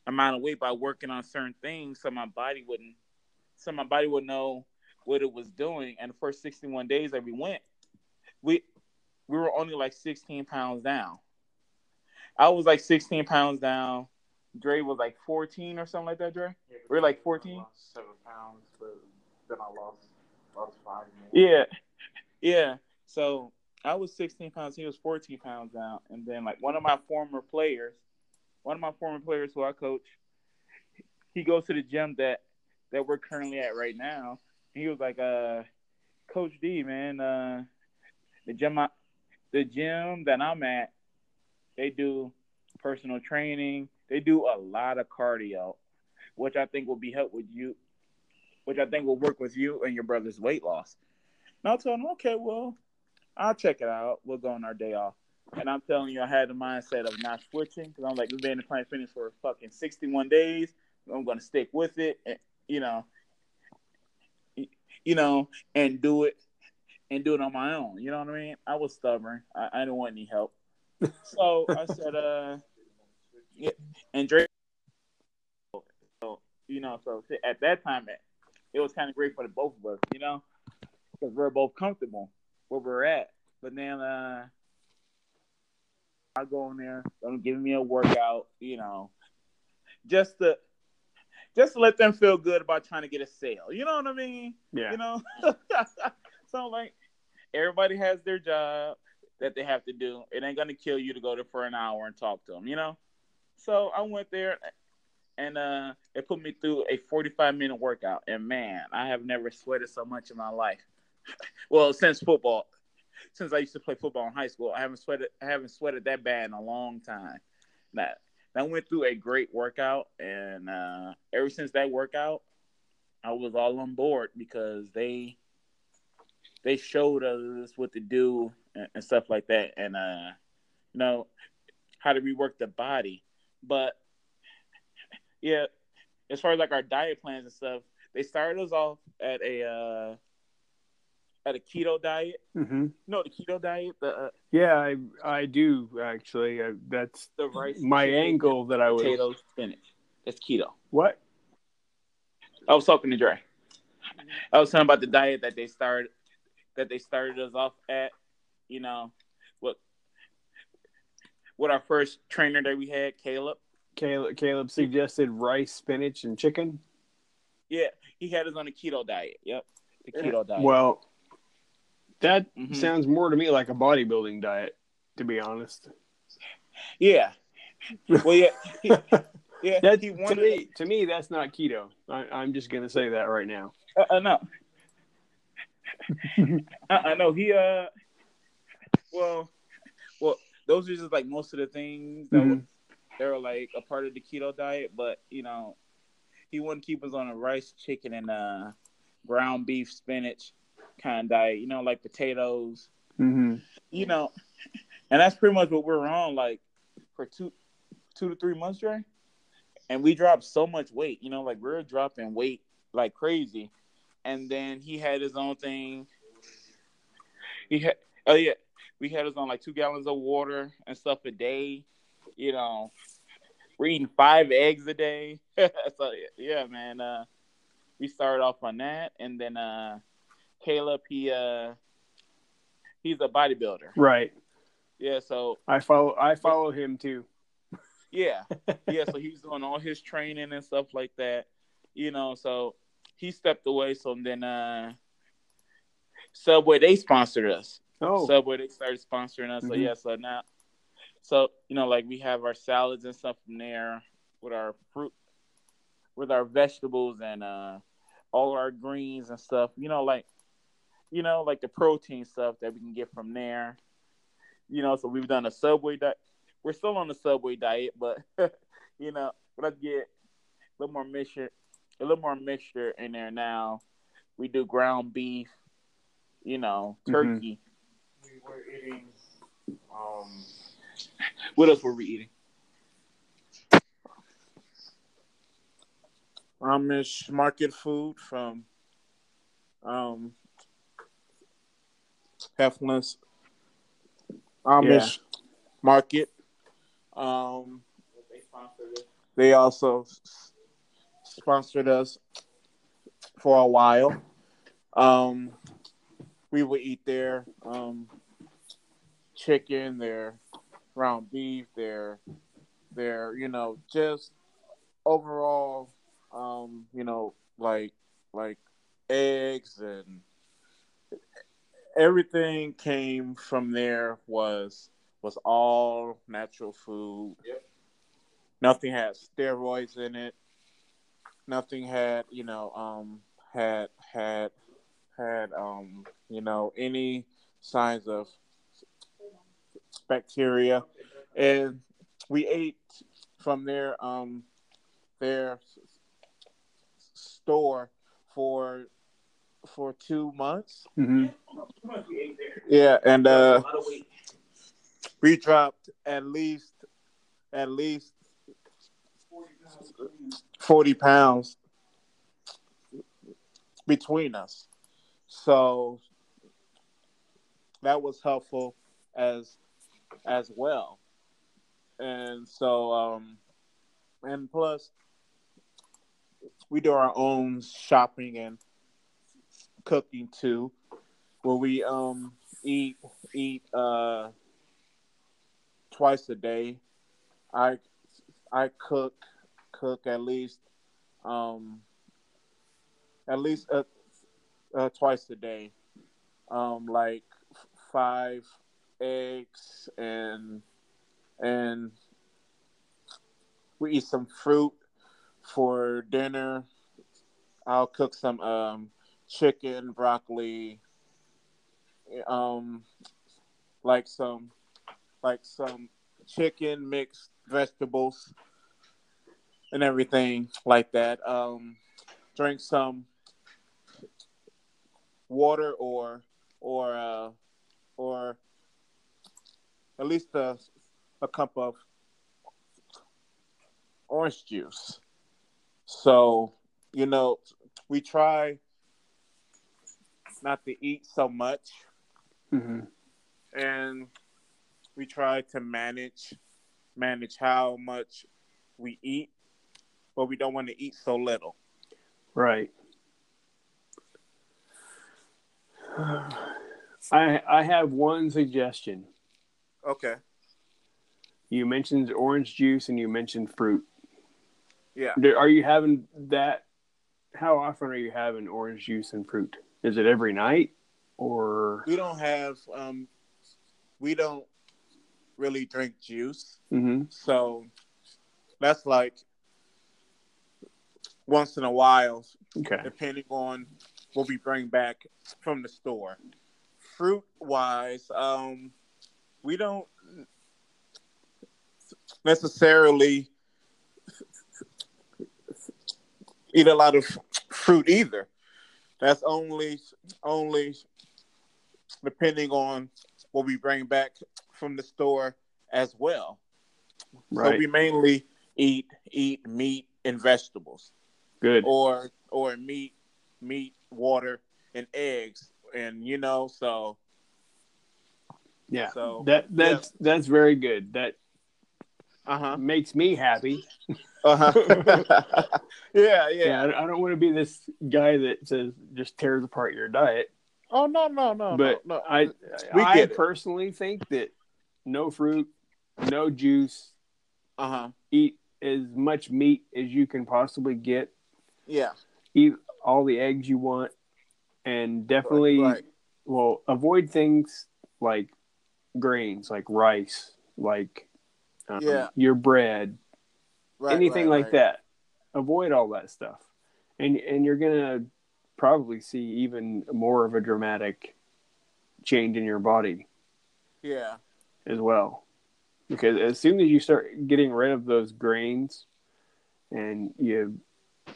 amount of weight by working on certain things, so my body wouldn't, so my body would know what it was doing. And the first sixty one days that we went, we we were only like sixteen pounds down. I was like 16 pounds down. Dre was like 14 or something like that, Dre? We're like 14? Seven pounds, but then I lost lost five. More. Yeah, yeah. So I was 16 pounds. He was 14 pounds down. And then like one of my former players, one of my former players who I coach, he goes to the gym that that we're currently at right now. And he was like, uh, Coach D, man, uh, the gym, I, the gym that I'm at, they do personal training. They do a lot of cardio, which I think will be help with you, which I think will work with you and your brother's weight loss. And I told him, okay, well, I'll check it out. We'll go on our day off. And I'm telling you, I had the mindset of not switching because I'm like, we've been in the Planet Fitness for fucking 61 days. I'm to stick with it, and, you know, you know, and do it and do it on my own. You know what I mean? I was stubborn. I, I didn't want any help. So I said, uh, yeah, and Drake, so, you know, so at that time, it was kind of great for the both of us, you know, because we're both comfortable where we're at. But then uh, I go in there, them giving me a workout, you know, just to just to let them feel good about trying to get a sale. You know what I mean? Yeah. You know, so like everybody has their job that they have to do. It ain't gonna kill you to go there for an hour and talk to them. You know. So I went there, and uh, it put me through a 45 minute workout. And man, I have never sweated so much in my life. well, since football, since I used to play football in high school, I haven't sweated. I haven't sweated that bad in a long time. That I went through a great workout, and uh, ever since that workout, I was all on board because they they showed us what to do and, and stuff like that, and uh, you know how to rework the body. But yeah, as far as like our diet plans and stuff, they started us off at a uh, at a keto diet. Mm-hmm. No, the keto diet. The uh, Yeah, I I do actually. I, that's the rice, my angle that I was. potatoes, spinach. That's keto. What? I was talking to Dre. I was talking about the diet that they started that they started us off at. You know, what what our first trainer that we had, Caleb. Caleb, Caleb suggested rice, spinach, and chicken. Yeah, he had us on a keto diet. Yep, the keto diet. Well, that Mhm. sounds more to me like a bodybuilding diet, to be honest. yeah. Well, yeah, he, yeah. That he to me, to me, that's not keto. I, I'm just gonna say that right now. Uh, uh, no. I, I know he. Uh. Well, well, those are just like most of the things that Mhm. was, they were like a part of the keto diet, but you know, he wouldn't keep us on a rice, chicken, and uh, ground beef, spinach kind of diet. You know, like potatoes. Mm-hmm. You know, and that's pretty much what we're on. Like for two, two to three months, Dre. And we dropped so much weight. You know, like we're dropping weight like crazy. And then he had his own thing. He had, oh yeah, we had us on like two gallons of water and stuff a day. You know, we're eating five eggs a day. so yeah, man. Uh, we started off on that, and then uh, Caleb, he uh, he's a bodybuilder. Right. Yeah, so I follow. I follow him too. yeah, yeah. So he's doing all his training and stuff like that. You know, so he stepped away. So then, uh, Subway they sponsored us. Oh, Subway they started sponsoring us. So Mhm. yeah, so now, so you know, like we have our salads and stuff from there with our fruit, with our vegetables and uh, all our greens and stuff. You know, like you know, like the protein stuff that we can get from there. You know, so we've done a Subway diet. We're still on the Subway diet, but you know, let's get a little more mixture, a little more mixture in there now. We do ground beef, you know, Mhm. turkey. We were eating. Um, What else were we eating? Amish market food from um Heflin's Amish market. Um, they also s- sponsored us for a while. Um, we would eat their um, chicken, their ground beef, their their you know just overall um, you know like like eggs and everything came from there was was all natural food. Yep. Nothing had steroids in it. Nothing had, you know, um had had had um, you know, any signs of bacteria. And we ate from their um their store for for two months. hmm Yeah, and uh, a lot of weight. we dropped at least at least forty pounds between us. So that was helpful as as well. And so um and plus we do our own shopping and cooking too. Where we um eat eat uh twice a day. I I cook cook at least um at least uh, uh twice a day. Um like f- five eggs and and we eat some fruit for dinner. I'll cook some um chicken, broccoli, um like some like some chicken mixed vegetables and everything like that. Um drink some water or or uh or at least a, a cup of orange juice. So, you know, we try not to eat so much hmm and we try to manage manage how much we eat, but we don't want to eat so little. Right. I I have one suggestion. Okay. You mentioned orange juice and you mentioned fruit. Yeah. Are you having that? How often are you having orange juice and fruit? Is it every night or? We don't have um we don't really drink juice. hmm So that's like once in a while, Okay. depending on what we bring back from the store. Fruit wise, um, we don't necessarily eat a lot of fruit either. That's only only depending on what we bring back from the store as well. So we mainly eat eat meat and vegetables, Good. or or meat, meat, water, and eggs, and you know, so Yeah. so That that's that's very good. That uh huh, makes me happy. uh huh, yeah, Yeah, yeah. I I don't want to be this guy that says just tears apart your diet. Oh no, no, no, but no, no. I We I get it. personally think that no fruit, no juice, uh huh, eat as much meat as you can possibly get. Yeah, Eat all the eggs you want, and definitely right, well avoid things like grains, like rice, like um, Yeah. your bread, right, anything right, like right. that. Avoid all that stuff, and and you're gonna probably see even more of a dramatic change in your body Yeah, as well. Because as soon as you start getting rid of those grains and you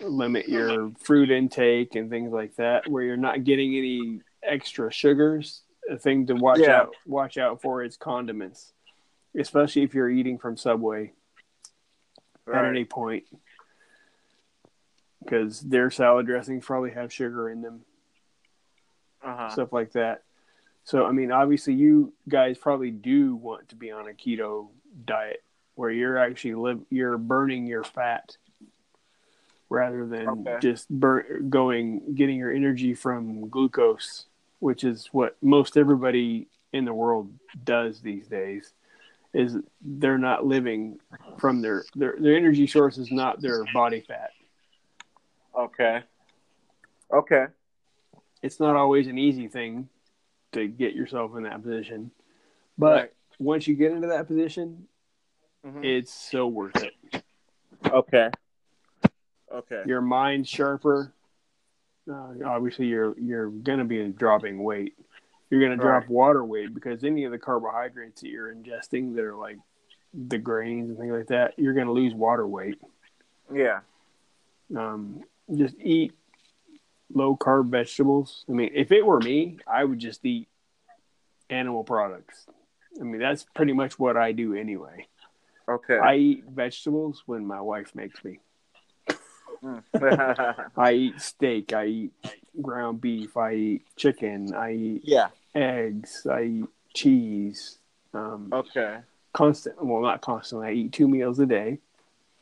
limit your fruit intake and things like that, where you're not getting any extra sugars, a thing to watch Yeah. out watch out for is condiments, especially if you're eating from Subway at any point, because their salad dressings probably have sugar in them Uh huh. stuff like that. So, I mean, obviously, you guys probably do want to be on a keto diet where you're actually live, you're burning your fat rather than Okay. just burn, going getting your energy from glucose, which is what most everybody in the world does these days. Is they're not living from their their their energy source is not their body fat. Okay. Okay. it's not always an easy thing to get yourself in that position. But Right. once you get into that position, Mhm. it's so worth it. Okay. Okay. Your mind sharper. Uh, obviously, you're you're gonna be dropping weight. You're gonna drop Right. water weight because any of the carbohydrates that you're ingesting that are like the grains and things like that, you're gonna lose water weight. Yeah. Um, just eat low carb vegetables. I mean, if it were me, I would just eat animal products. I mean, that's pretty much what I do anyway. Okay. I eat vegetables when my wife makes me. Mm. I eat steak. I eat ground beef. I eat chicken. I eat yeah. eggs. I eat cheese. Um, Okay. constant. Well, not constantly. I eat two meals a day.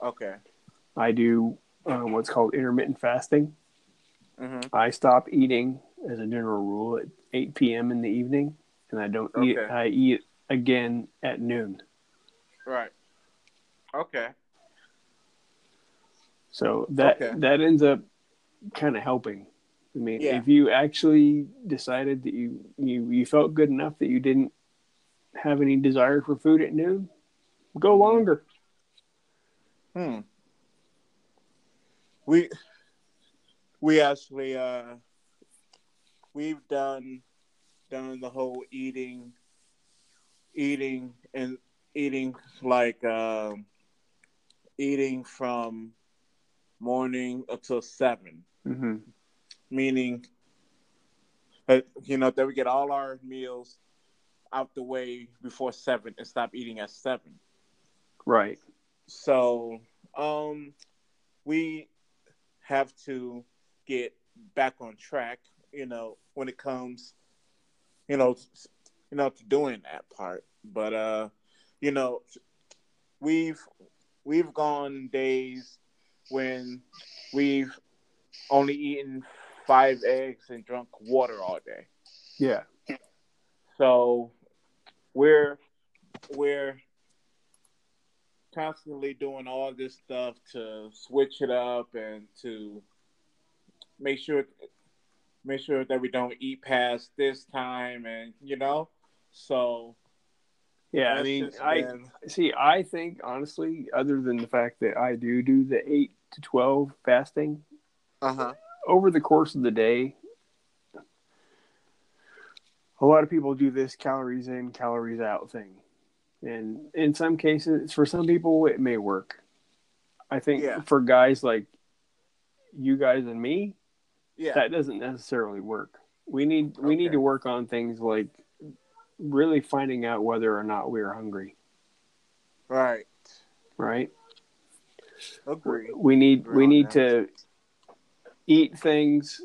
Okay. I do um, what's called intermittent fasting. hmm I stop eating as a general rule at 8 p.m. in the evening, and I don't eat. I eat again at noon. Right. Okay. So that Okay. that ends up kind of helping. I mean, Yeah. if you actually decided that you, you you felt good enough that you didn't have any desire for food at noon, go Mhm. longer. Hmm. We we actually uh we've done done the whole eating eating and eating like um eating from morning until seven. Hmm meaning uh, you know that we get all our meals out the way before seven and stop eating at seven. Right. so um we have to get back on track you know when it comes you know you know to doing that part. But uh you know we've we've gone days when we've only eaten five eggs and drunk water all day Yeah. so we're we're constantly doing all this stuff to switch it up and to make sure make sure that we don't eat past this time and you know so Yeah. I mean, just I been- see. I think honestly, other than the fact that I do do the eight to twelve fasting uh-huh over the course of the day, a lot of people do this calories in, calories out thing. And in some cases, for some people, it may work. I think Yeah. for guys like you guys and me, yeah that doesn't necessarily work. We need we need to work on things like really finding out whether or not we're hungry, right right? agree We need Agree we need that. to eat things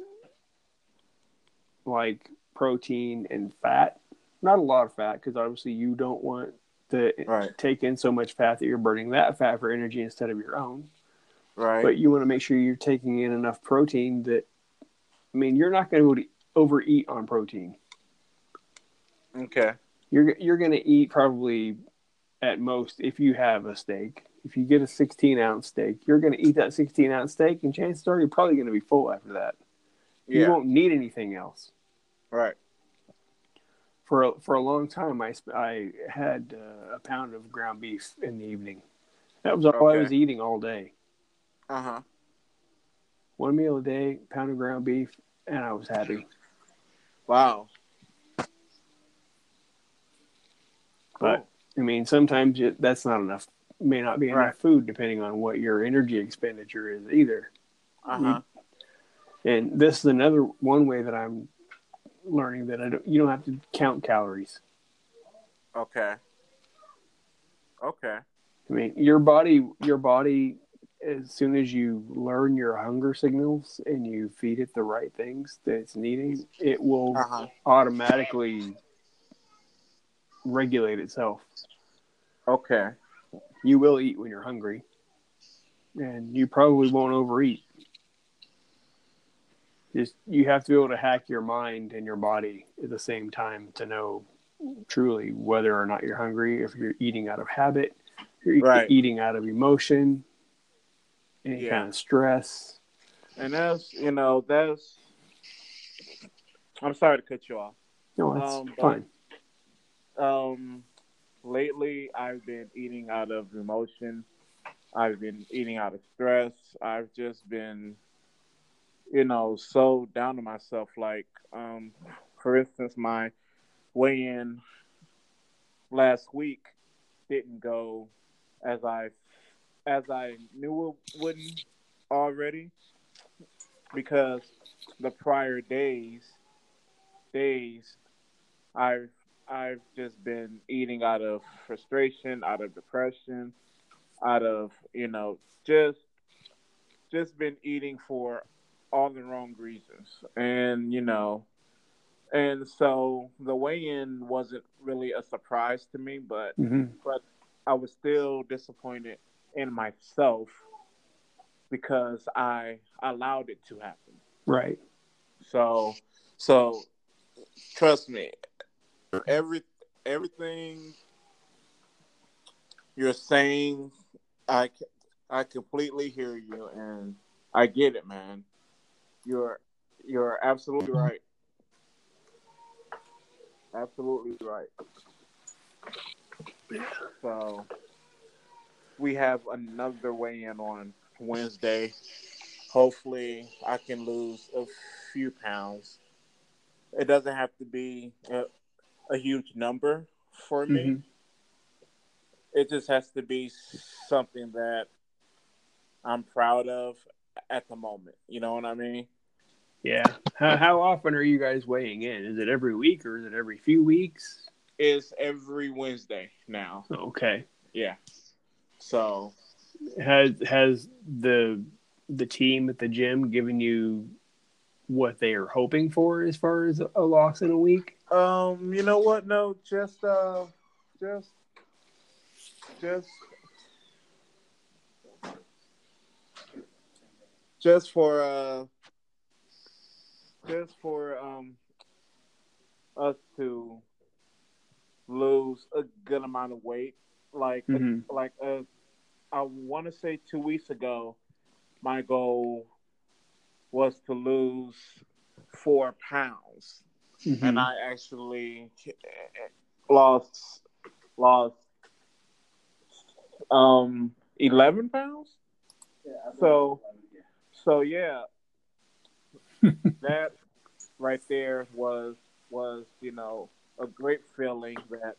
like protein and fat. Not a lot of fat because obviously you don't want to right take in so much fat that you're burning that fat for energy instead of your own. right But you want to make sure you're taking in enough protein that I mean you're not going to be able to overeat on protein. Okay You're you're going to eat probably at most if you have a steak. If you get a 16 ounce steak, you're going to eat that 16 ounce steak, and chances are you're probably going to be full after that. You yeah won't need anything else. right For a, for a long time, I I had uh, a pound of ground beef in the evening. That was all I was eating all day. uh-huh One meal a day, pound of ground beef, and I was happy. wow But I mean, sometimes it, that's not enough. May not be enough Right. food depending on what your energy expenditure is either. uh-huh And this is another one way that I'm learning that I don't, you don't have to count calories. okay okay I mean, your body, your body, as soon as you learn your hunger signals and you feed it the right things that it's needing, it will uh-huh automatically regulate itself. okay You will eat when you're hungry, and you probably won't overeat. Just you have to be able to hack your mind and your body at the same time to know truly whether or not you're hungry. If you're eating out of habit, you're Right. eating out of emotion, any Yeah. kind of stress. and that's you know that's I'm sorry to cut you off. No, that's Um, but- fine. Um, lately I've been eating out of emotion. I've been eating out of stress. I've just been, you know, so down to myself. Like, um, for instance, my weigh-in last week didn't go as I as I knew it wouldn't already because the prior days days I've I've just been eating out of frustration, out of depression, out of you know just just been eating for all the wrong reasons, and you know, and so the weigh-in wasn't really a surprise to me, but hmm but I was still disappointed in myself because I allowed it to happen. Right. So, so trust me, every everything you're saying, I I completely hear you, and I get it, man. You're you're absolutely mm-hmm. right. Absolutely right. So we have another weigh in on Wednesday. Hopefully, I can lose a few pounds. It doesn't have to be a, huge number for me. Mhm. It just has to be something that I'm proud of at the moment. You know what I mean? Yeah. How, how often are you guys weighing in? Is it every week or is it every few weeks? It's every Wednesday now. Okay. Yeah. So Has has the the team at the gym given you what they are hoping for as far as a loss in a week? Um, you know what? No, just uh, just, just, just for uh, just for um, us to lose a good amount of weight. Like, Mhm. like uh, I want to say two weeks ago, my goal was to lose four pounds Mhm. and I actually lost lost um eleven pounds. So so yeah, that right there was was you know a great feeling that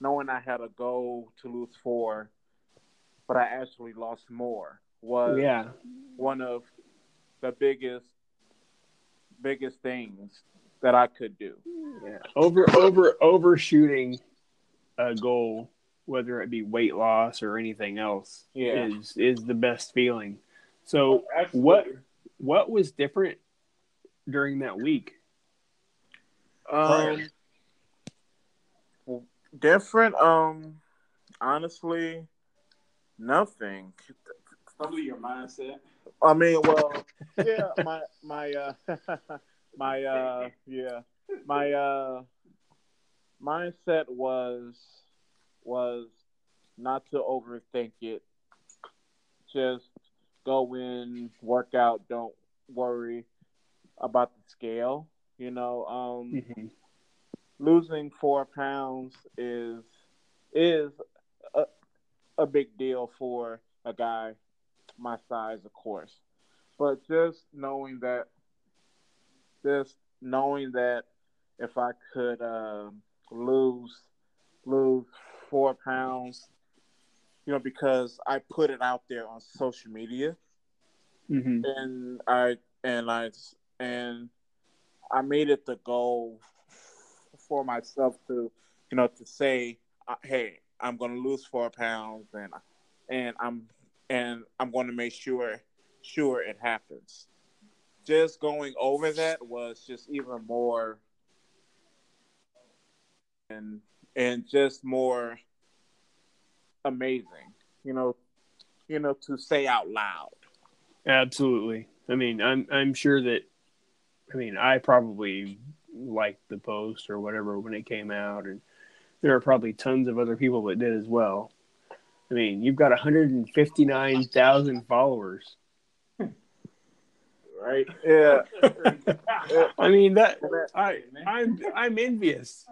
knowing I had a goal to lose four, but I actually lost more was yeah. one of the biggest biggest things that I could do. Yeah. Over over overshooting a goal, whether it be weight loss or anything else, Yeah. is is the best feeling. So what what was different during that week? Um, different. Um, honestly, nothing. Probably your mindset. I mean, well, yeah, my my uh my uh yeah my uh mindset was was not to overthink it. Just go in, work out, don't worry about the scale. You know, um Mm-hmm. losing four pounds is is a, a big deal for a guy my size, of course. But just knowing that, just knowing that if I could um lose lose four pounds, you know, because I put it out there on social media, Mm-hmm. and I and I and I made it the goal for myself to, you know, to say, uh, hey, I'm going to lose four pounds, and and I'm and I'm going to make sure sure it happens. Just going over that was just even more, and and just more amazing, you know, you know, to say out loud. Absolutely. I mean, I'm I'm sure that. I mean, I probably liked the post or whatever when it came out, and there are probably tons of other people that did as well. I mean, you've got 159,000 followers. Right? Yeah. I mean that I I'm I'm envious.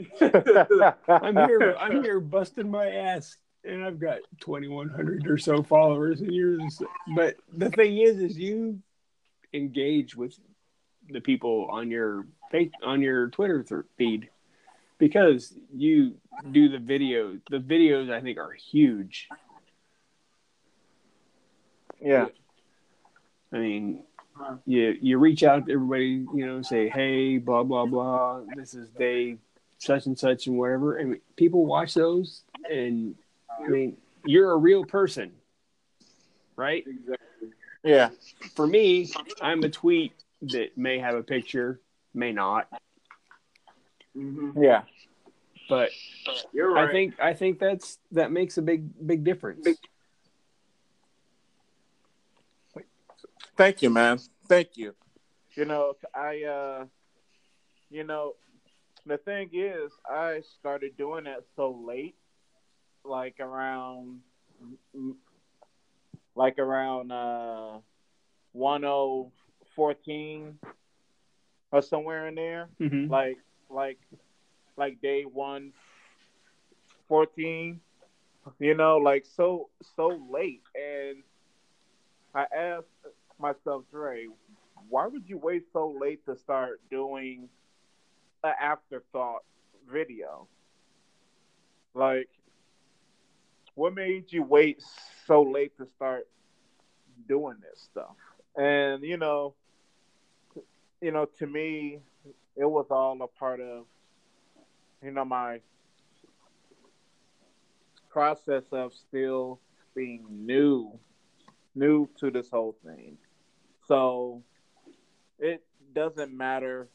I'm here I'm here busting my ass and I've got 2100 or so followers and yours but the thing is is you engage with the people on your face on your Twitter feed because you do the videos. the videos I think are huge. yeah. I mean, you you reach out to everybody, you know, say, hey, blah blah blah. This is day such and such and whatever. And people watch those, and I mean, you're a real person, right? Exactly. Yeah. For me, I'm a tweet that may have a picture, may not, Mm-hmm. Yeah. but You're right. I think I think that's that makes a big big difference. Thank you, man. Thank you. You know, I uh you know, the thing is I started doing that so late like around like around uh 1014 or somewhere in there Mhm. like like like day 114 you know like so so late and I asked myself, Dre, why would you wait so late to start doing an afterthought video? Like, what made you wait so late to start doing this stuff? And you know, you know, to me, it was all a part of, you know, my process of still being new new to this whole thing. So it doesn't matter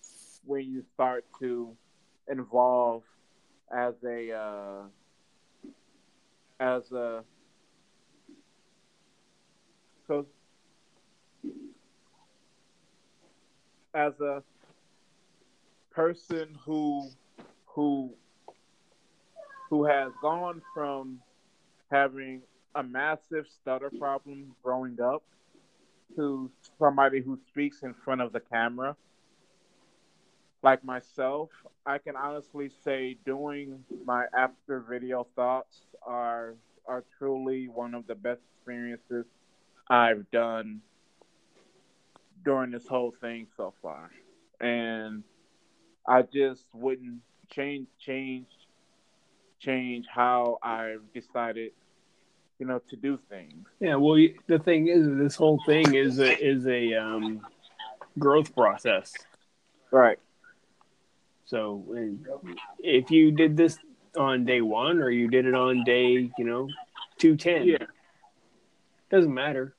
when you start to involve as a uh, as a so as a person who who who has gone from having a massive stutter problem growing up to somebody who speaks in front of the camera. Like myself, I can honestly say doing my after video thoughts are are truly one of the best experiences I've done during this whole thing so far. And I just wouldn't change change change how I've decided you know, to do things. Yeah, well, the thing is, this whole thing is a, is a um, growth process. Right. So, if you did this on day one or you did it on day, you know, two ten, Yeah. doesn't matter.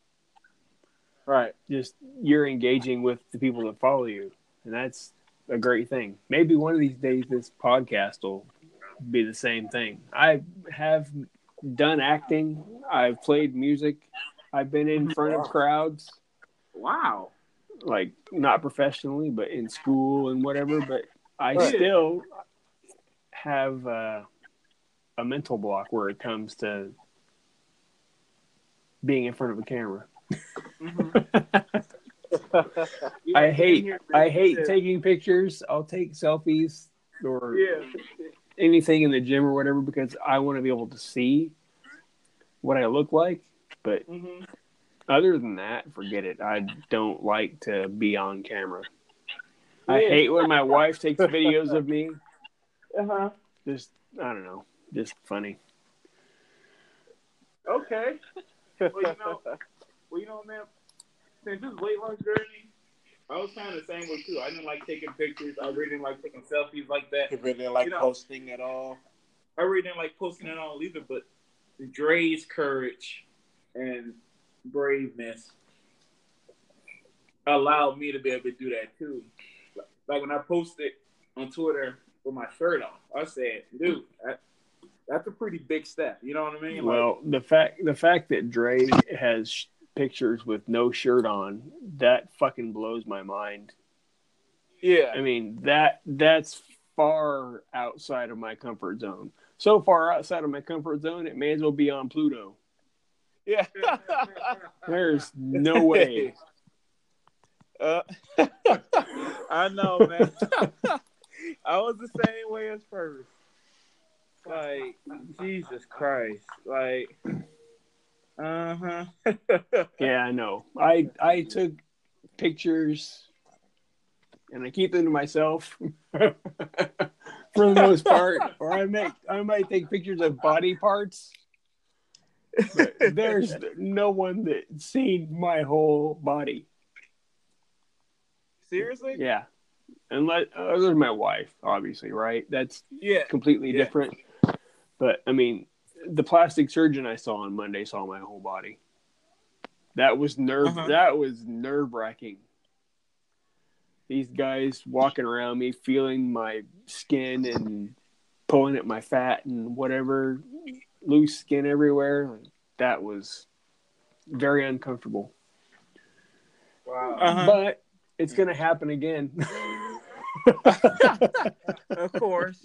Right. Just you're engaging with the people that follow you, and that's a great thing. Maybe one of these days, this podcast will be the same thing. I have done acting. I've played music. I've been in front of crowds. Wow. like not professionally, but in school and whatever. But I Right. still have uh, a mental block where it comes to being in front of a camera. I hate I hate taking pictures. I'll take selfies or Yeah. Anything in the gym or whatever because I want to be able to see what I look like. But hmm other than that, forget it. I don't like to be on camera. I hate when my wife takes videos of me. Uh huh. Just I don't know, just funny. Okay. Well, you know, well, you know, man. Since this weight loss journey, I was kind of the same way too. I didn't like taking pictures. I really didn't like taking selfies like that. You really didn't like You know- posting at all. I really didn't like posting at all either. But Dre's courage and braveness allowed me to be able to do that too. Like when I posted on Twitter with my shirt off, I said, "Dude, that, that's a pretty big step." You know what I mean? Like, Well, the fact the fact that Dre has sh- pictures with no shirt on, that fucking blows my mind. Yeah. I mean, that that's far outside of my comfort zone. So far outside of my comfort zone, it may as well be on Pluto. Yeah. There's no way. Uh, I know, man. I was the same way as first. Like Jesus Christ, like, uh huh. Yeah, I know. I I took pictures and I keep them to myself for the most part. Or I make I might take pictures of body parts. There's no one that's seen my whole body. Seriously? Yeah. Unless other than my wife, obviously, right? That's Yeah. completely Yeah. different. But I mean, the plastic surgeon I saw on Monday saw my whole body. That was nerve. Uh-huh. That was nerve wracking. These guys walking around me, feeling my skin and pulling at my fat and whatever, loose skin everywhere. That was very uncomfortable. Wow. Uh-huh. But it's gonna happen again. of course.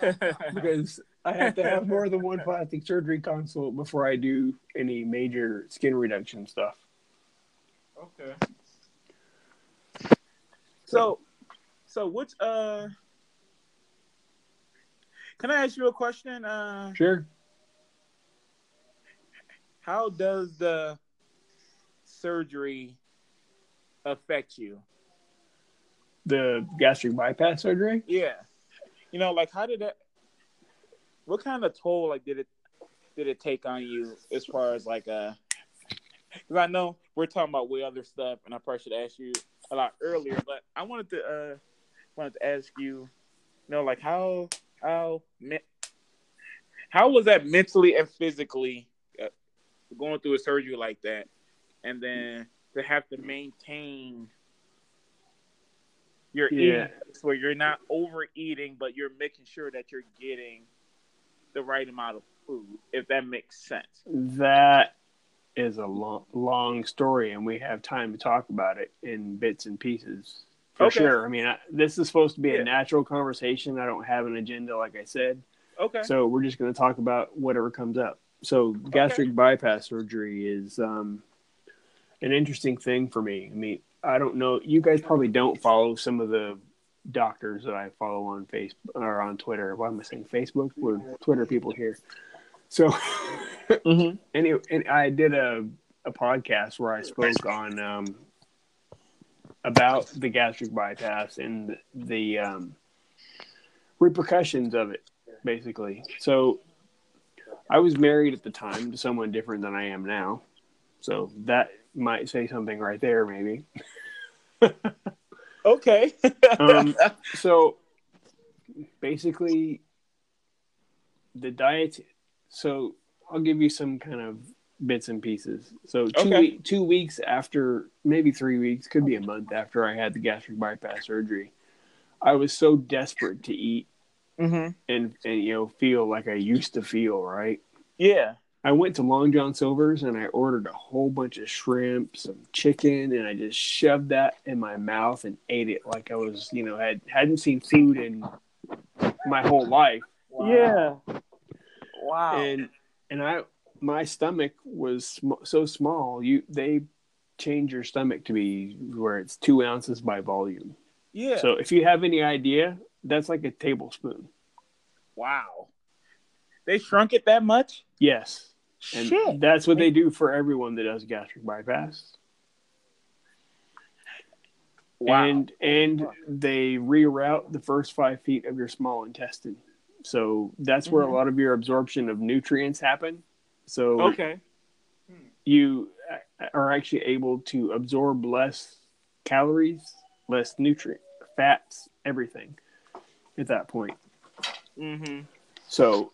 because I have to have more than one plastic surgery consult before I do any major skin reduction stuff. okay. So, so which uh, can I ask you a question? Uh, Sure. how does the surgery affect you? The gastric bypass surgery? Yeah, you know, like how did that? What kind of toll like did it did it take on you as far as like uh? Because I know we're talking about way other stuff, and I probably should ask you a lot earlier, but I wanted to uh wanted to ask you, you know, like how how me- how was that mentally and physically uh, going through a surgery like that, and then to have to maintain your Yeah. eating where you're not overeating, but you're making sure that you're getting the right amount of food, if that makes sense. That is a long, long story, and we have time to talk about it in bits and pieces for Okay. sure. I mean, I, this is supposed to be Yeah. a natural conversation. I don't have an agenda, like I said. Okay. So we're just going to talk about whatever comes up. So gastric bypass surgery is um, an interesting thing for me. I mean, I don't know. You guys probably don't follow some of the doctors that I follow on Facebook or on Twitter. Why am I saying Facebook? We're Twitter people here. So Mhm. anyway, and I did a a podcast where I spoke on um, about the gastric bypass and the um, repercussions of it, basically. So I was married at the time to someone different than I am now, so that might say something right there, maybe. Okay. Um, so basically, the diet. So I'll give you some kind of bits and pieces. So two Okay. we- two weeks after, maybe three weeks, could be a month after I had the gastric bypass surgery, I was so desperate to eat hmm and and you know feel like I used to feel. Right. Yeah. I went to Long John Silver's and I ordered a whole bunch of shrimp, some chicken, and I just shoved that in my mouth and ate it like I was, you know, had hadn't seen food in my whole life. Yeah. Wow. And and I my stomach was sm- so small. You they change your stomach to be where it's two ounces by volume. yeah. So if you have any idea, that's like a tablespoon. wow. They shrunk it that much? Yes. And Shit. that's what they do for everyone that does gastric bypass. Wow. and and they reroute the first five feet of your small intestine so that's where Mhm. a lot of your absorption of nutrients happen so okay. you uh, are actually able to absorb less calories less nutrient fats everything at that point Mm-hmm. so that-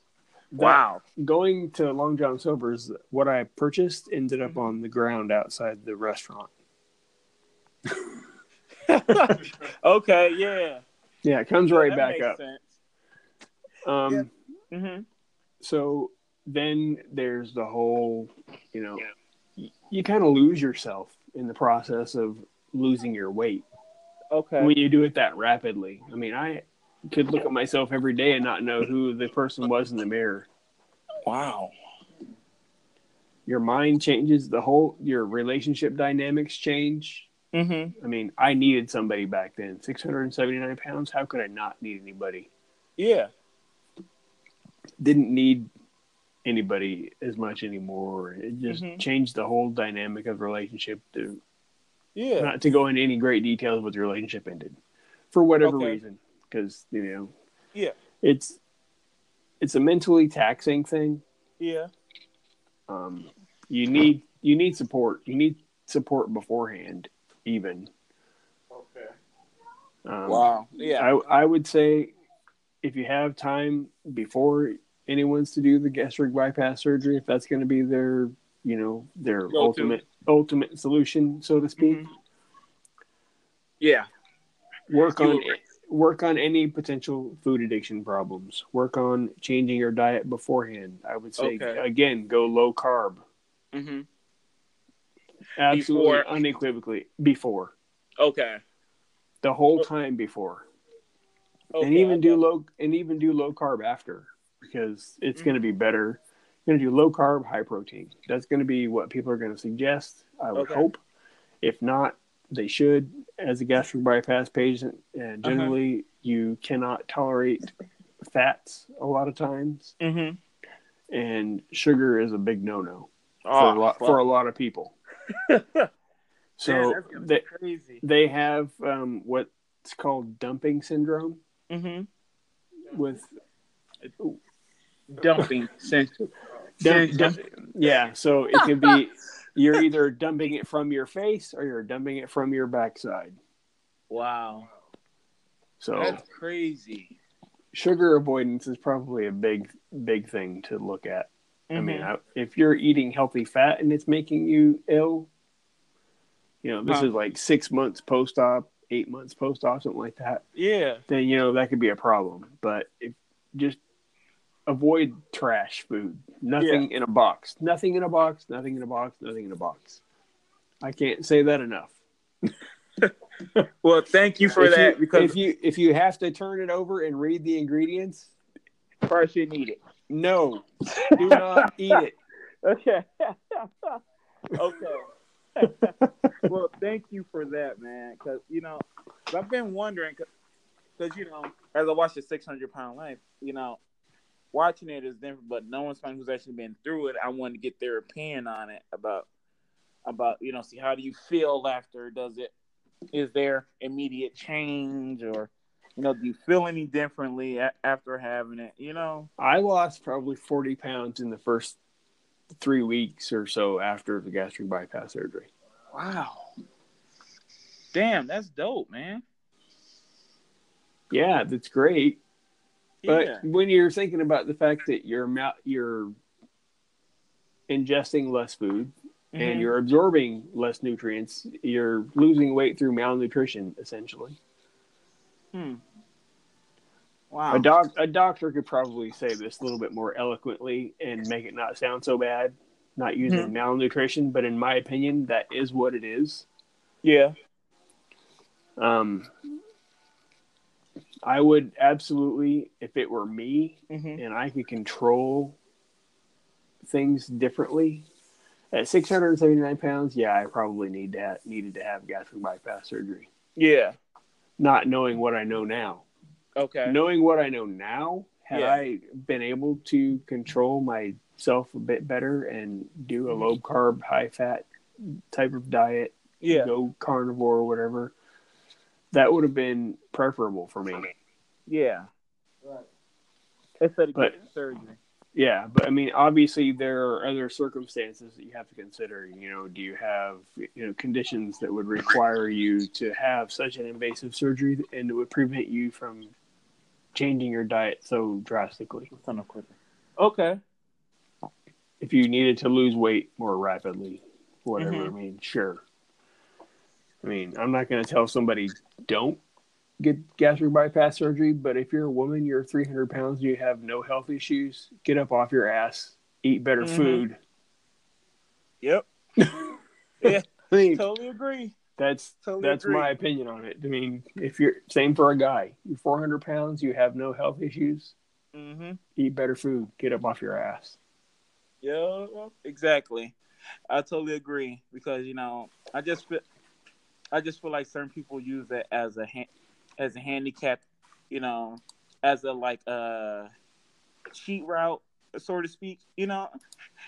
Wow. going to long john silver's what i purchased ended up on the ground outside the restaurant okay. Yeah. yeah it comes right That back up Sense. um hmm so then there's the whole you know y- you kind of lose yourself in the process of losing your weight Okay. when you do it that rapidly i mean i could look at myself every day and not know who the person was in the mirror wow. your mind changes the whole your relationship dynamics change Mm-hmm. I mean, I needed somebody back then. 679 pounds. How could I not need anybody? Yeah. Didn't need anybody as much anymore. It just Mhm. changed the whole dynamic of the relationship. To Yeah. not to go into any great details, but the relationship ended for whatever Okay. reason. Because you know, Yeah. it's it's a mentally taxing thing. Yeah. Um, you need you need support. You need support beforehand, even. Okay. Um, Wow. Yeah. I I would say if you have time before anyone's to do the gastric bypass surgery, if that's going to be their you know their Go-to. ultimate ultimate solution, so to speak, Mhm. Yeah. work on would- work on any potential food addiction problems. Work on changing your diet beforehand. I would say Okay. again, go low carb. Mm-hmm. Absolutely, Before- unequivocally before Okay. the whole time before. okay. and even do low and even do low carb after because it's Mm-hmm. going to be better. You're going to do low carb, high protein. That's going to be what people are going to suggest. I would Okay. hope. If not, they should. As a gastric bypass patient, Uh-huh. and generally you cannot tolerate fats a lot of times, Mhm. and sugar is a big no-no for Oh, a lot for a lot of people. So Man, they crazy. they have um, what's called dumping syndrome Mm-hmm. with Dumping. syndrome. Dump, dump, yeah, so it can be you're either dumping it from your face or you're dumping it from your backside. wow. So That's crazy. sugar avoidance is probably a big big thing to look at. I mean, Mhm. I, if you're eating healthy fat and it's making you ill, you know, this Huh. is like six months post op, eight months post op, something like that. yeah. Then you know that could be a problem. But if just avoid trash food, nothing in a box, nothing in a box, nothing in a box, nothing in a box. I can't say that enough. Well, thank you for if that you, because if you if you have to turn it over and read the ingredients, first you need it. no, do not eat it. Okay. okay. well, thank you for that, man. Because you know, I've been wondering, because you know, as I watch the 600 pound life, you know, watching it is different, but knowing someone who's actually been through it, I want to get their opinion on it about about you know, see how do you feel after? Does it is there immediate change or you know, do you feel any differently a- after having it? You know, I lost probably forty pounds in the first three weeks or so after the gastric bypass surgery. wow, damn, that's dope, man. Yeah, that's great. But yeah. when you're thinking about the fact that you're you're ingesting less food Mhm. and you're absorbing less nutrients, you're losing weight through malnutrition essentially. Hmm. Wow. A doc a doctor could probably say this a little bit more eloquently and make it not sound so bad, not using Mhm. malnutrition, but in my opinion that is what it is. yeah. Um I would absolutely if it were me Mm-hmm. and I could control things differently. At 679 pounds, yeah, I probably need to have, needed to have gastric bypass surgery. Yeah. Not knowing what I know now, Okay. knowing what I know now, had Yeah. I been able to control myself a bit better and do a low carb, high fat type of diet, Yeah. go carnivore or whatever, that would have been preferable for me. Yeah. Right. Instead of But- getting surgery. Yeah, but I mean, obviously there are other circumstances that you have to consider. You know, do you have you know conditions that would require you to have such an invasive surgery, and it would prevent you from changing your diet so drastically? Son. Okay. If you needed to lose weight more rapidly, whatever. Mhm. I mean, sure. I mean, I'm not going to tell somebody don't get gastric bypass surgery, but if you're a woman, you're 300 pounds, you have no health issues, get up off your ass, eat better Mhm. food. Yep. Yeah. I mean, Totally agree. that's Totally that's agree. my opinion on it. I mean, if you're same for a guy, you're 400 pounds, you have no health issues, Mm-hmm. eat better food, get up off your ass. Yeah. Exactly. I totally agree because you know I just I just feel like certain people use it as a ha- as a handicap, you know, as a like a uh, cheat route, so to speak, you know.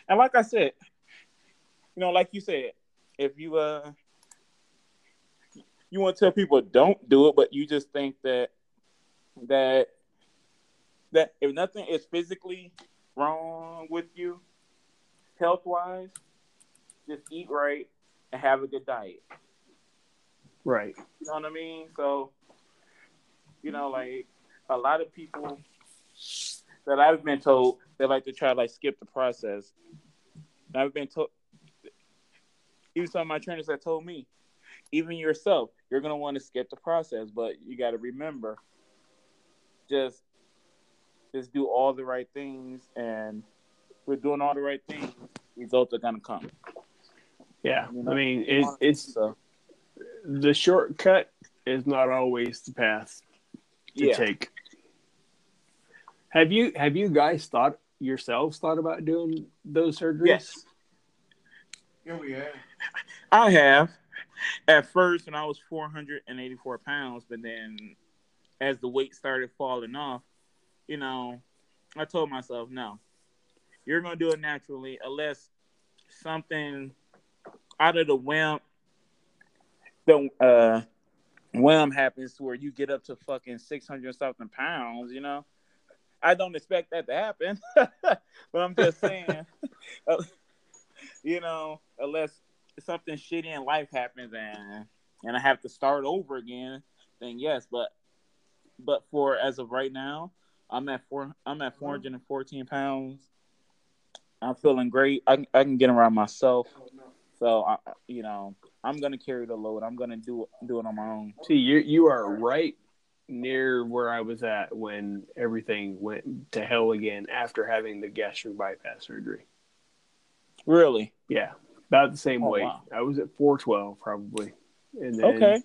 And like I said, you know, like you said, if you uh you want to tell people don't do it, but you just think that that that if nothing is physically wrong with you, health wise, just eat right and have a good diet. Right. You know what I mean? So, you know, like a lot of people that I've been told they like to try to like skip the process. And I've been told even some of my trainers that told me, even yourself, you're gonna want to skip the process, but you gotta remember just just do all the right things and we're doing all the right things, results are gonna come. Yeah. You know? I mean it, it's So the shortcut is not always the path to yeah. take. Have you have you guys thought yourselves thought about doing those surgeries? Yes. Yeah, we have. I have. At first, when I was 484 pounds, but then as the weight started falling off, you know, I told myself, no, you're going to do it naturally unless something out of the whim, the uh, whim happens where you get up to fucking 600 something pounds, you know? I don't expect that to happen, but I'm just saying, uh, you know, unless something shitty in life happens and and I have to start over again, then yes. But but for as of right now, I'm at four. I'm at 414 pounds. I'm feeling great. I I can get around myself. So I, you know, I'm gonna carry the load. I'm gonna do do it on my own. See, you you are right near where I was at when everything went to hell again after having the gastric bypass surgery. Really? Yeah, about the same Oh, weight. wow. I was at 412 probably, and then Okay.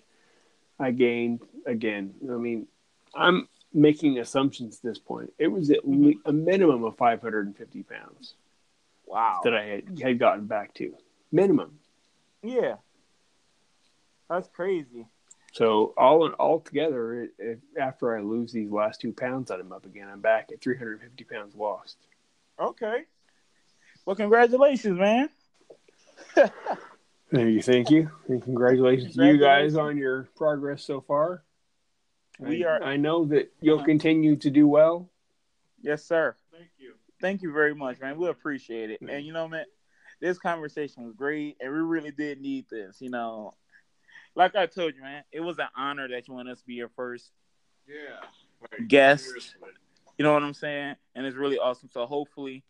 I gained again. I mean, I'm making assumptions at this point. It was at Mm-hmm. le- a minimum of 550 pounds Wow. that I had, had gotten back to minimum. Yeah. That's crazy. So all in all together, it, it, after I lose these last two pounds that I'm up again, I'm back at 350 pounds lost. Okay. Well, congratulations, man. There you, thank you, and congratulations, to you guys on your progress so far. We I- are- I know that you'll continue to do well. Yes, sir. Thank you. Thank you very much, man. We appreciate it. And you know, man, this conversation was great, and we really did need this. You know, like I told you, man, it was an honor that you want us to be your first Yeah. guest. Seriously. You know what I'm saying? And it's really awesome. So hopefully,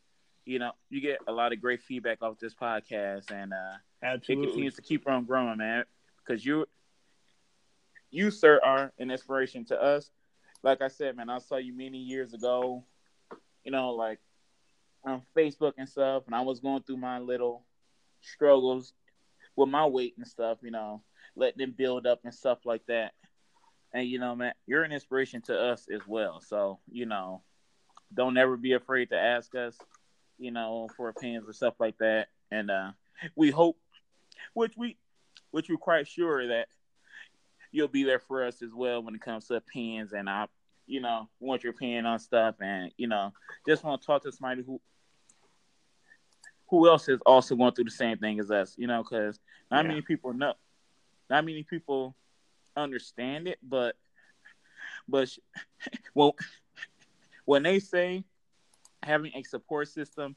you know, you get a lot of great feedback off this podcast, and uh, it continues to keep on growing, man. Because you, you, sir, are an inspiration to us. Like I said, man, I saw you many years ago. You know, like on Facebook and stuff, and I was going through my little struggles with my weight and stuff. You know, letting them build up and stuff like that. And you know, man, you're an inspiration to us as well. So you know, don't ever be afraid to ask us. You know, for opinions or stuff like that. And uh, we hope which we which we're quite sure that you'll be there for us as well when it comes to opinions and I you know want your opinion on stuff and you know just want to talk to somebody who who else is also going through the same thing as us you know because not Yeah. many people know not many people understand it but but well when they say having a support system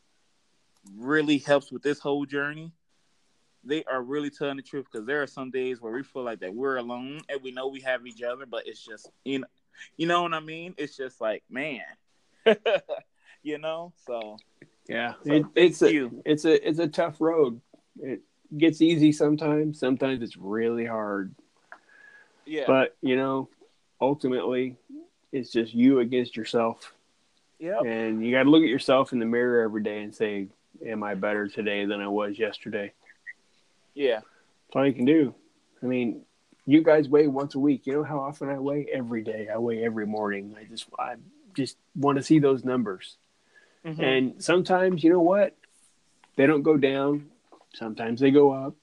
really helps with this whole journey they are really telling the truth because there are some days where we feel like that we're alone and we know we have each other, but it's just you know, you know what I mean. It's just like man, you know. So Yeah, So, it, it's a, you. it's a it's a tough road. It gets easy sometimes. Sometimes it's really hard. yeah, But you know, ultimately, it's just you against yourself, yeah, and you got to look at yourself in the mirror every day and say, "Am I better today than I was yesterday?" yeah, That's all you can do. I mean, you guys weigh once a week. You know how often I weigh? Every day. I weigh every morning. I just I just want to see those numbers. Mhm. And sometimes, you know what? They don't go down. Sometimes they go up.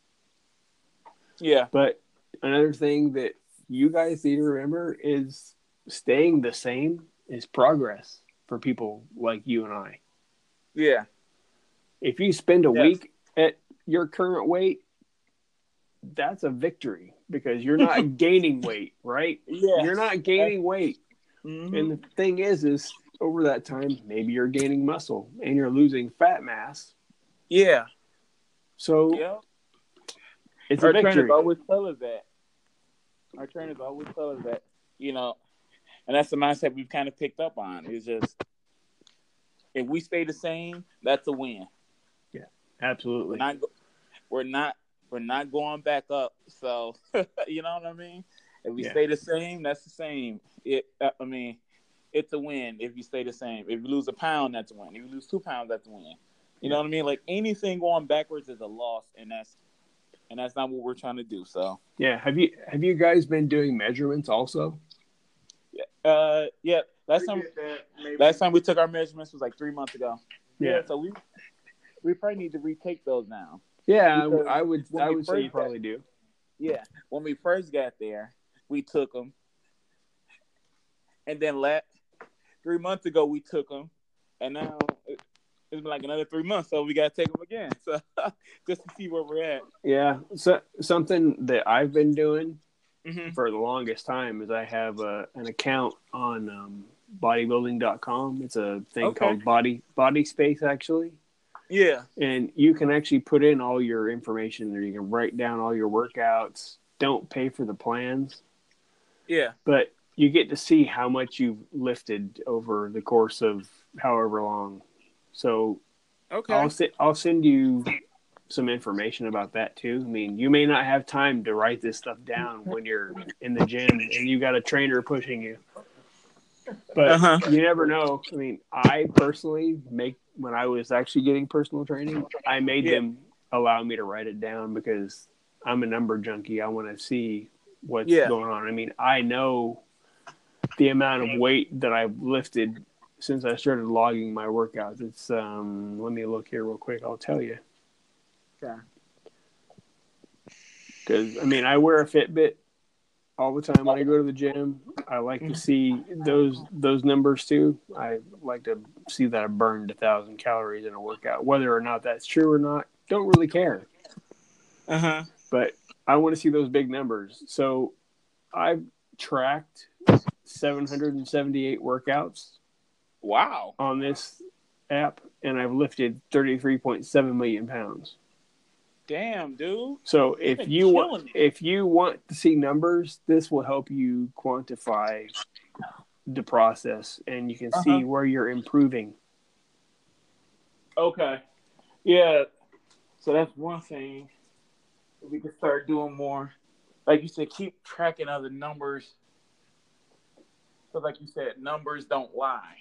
yeah, But another thing that you guys need to remember is staying the same is progress for people like you and I. Yeah. If you spend a Yes. week at your current weight, that's a victory because you're not gaining weight, right? Yeah. You're not gaining weight. Mhm. And the thing is, is over that time, maybe you're gaining muscle and you're losing fat mass. yeah. So Yeah. it's Our a victory. trainers always tell us that. Our trainers always tell us that. You know, and that's the mindset we've kind of picked up on. It's just if we stay the same, that's a win. Yeah, absolutely. We're not. We're not. We're not going back up. So you know what I mean. If we Yeah. stay the same, that's the same. It. uh, I mean, it's a win if you stay the same. If you lose a pound, that's a win. If you lose two pounds, that's a win. You know what I mean? Like anything going backwards is a loss, and that's and that's not what we're trying to do. So, Yeah. Have you have you guys been doing measurements also? Yeah, uh, yeah. Last time, that last time we took our measurements was like three months ago. Yeah. So we we probably need to retake those now. Yeah, I- Because I would I would say you probably do. Yeah, when we first got there, we took them, and then let three months ago we took them, and now it- it's been like another three months, so we got to take them again. So just to see where we're at. Yeah. So something that I've been doing hmm for the longest time is I have a, an account on um, bodybuilding.com. It's a thing Okay. called Body Body Space actually. Yeah. and you can actually put in all your information there. You can write down all your workouts. Don't pay for the plans, Yeah. but you get to see how much you've lifted over the course of however long. So Okay. I'll se- I'll send you some information about that too. I mean, you may not have time to write this stuff down when you're in the gym and you got a trainer pushing you. But Uh-huh. you never know. I mean, I personally make when I was actually getting personal training, I made Yeah. them allow me to write it down because I'm a number junkie. I want to see what's Yeah. going on. I mean, I know the amount of weight that I've lifted since I started logging my workouts. It's um let me look here real quick. I'll tell you. Okay. Because I mean, I wear a Fitbit all the time when I go to the gym. I like to see those those numbers too. I like to see that I burned a thousand calories in a workout, whether or not that's true or not. Don't really care, Uh huh. but I want to see those big numbers. So I've tracked 778 workouts Wow. on this app, and I've lifted 33.7 million pounds. Damn, dude. So You've if you want, if you want to see numbers, this will help you quantify the process, and you can Uh-huh. see where you're improving. Okay. Yeah. So that's one thing. We can start doing more. Like you said, keep tracking other numbers. So, like you said, numbers don't lie.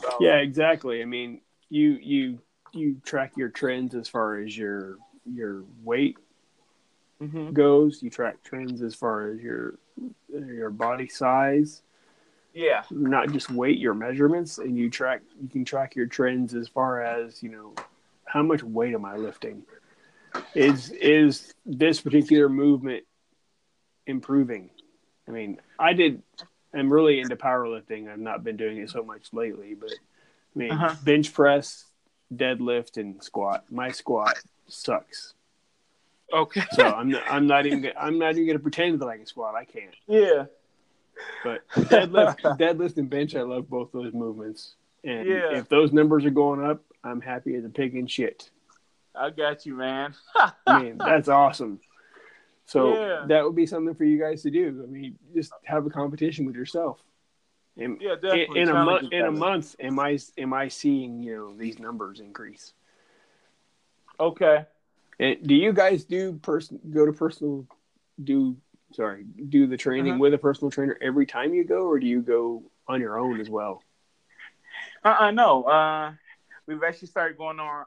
So, Yeah, exactly. I mean, you you you track your trends as far as your your weight hmm goes. You track trends as far as your your body size. Yeah. not just weight your measurements and you track you can track your trends as far as you know how much weight am i lifting is is this particular movement improving i mean i did i'm really into powerlifting i've not been doing it so much lately but i mean Uh-huh. bench press deadlift and squat my squat sucks Okay. so i'm not, i'm not even gonna- i'm not even going to pretend that i can squat i can't yeah. but deadlift, deadlift and bench, I love both those movements. And Yeah. if those numbers are going up, I'm happy as a pig in shit. I got you, man. I mean, that's awesome. So Yeah. that would be something for you guys to do. I mean, just have a competition with yourself. In, Yeah, definitely. in a month, in a month, am I am I seeing you know these numbers increase? Okay. And do you guys do person go to personal do sorry do the training Uh-huh. with a personal trainer every time you go, or do you go on your own as well? Uh uh no. Uh we've actually started going on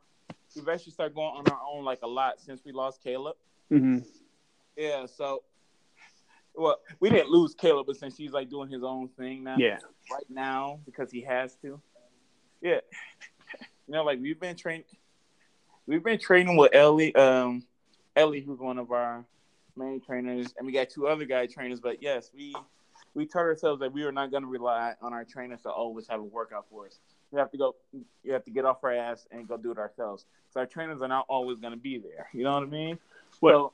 we've actually started going on our own like a lot since we lost Caleb. Mm-hmm. Yeah, so well, we didn't lose Caleb, but since he's like doing his own thing now, Yeah. right now because he has to. Yeah, you know, like we've been training, we've been training with Ellie, um, Ellie, who's one of our main trainers, and we got two other guy trainers. But yes, we we told ourselves that we were not going to rely on our trainers to always have a workout for us. We have to go. You have to get off our ass and go do it ourselves. So our trainers are not always going to be there. You know what I mean? Well,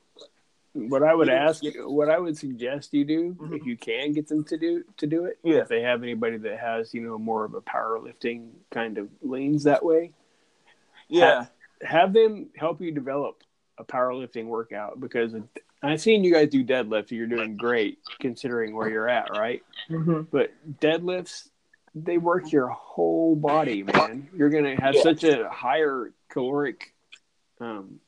what I would You- ask, you- what I would suggest you do, Mhm. if you can get them to do to do it, Yeah. if they have anybody that has you know more of a powerlifting kind of leans that way, Yeah. have them help you develop a powerlifting workout because I've seen you guys do deadlifts. You're doing great considering where you're at, right? Mm-hmm. But deadlifts, they work your whole body, man. You're gonna have Yeah. such a higher caloric um,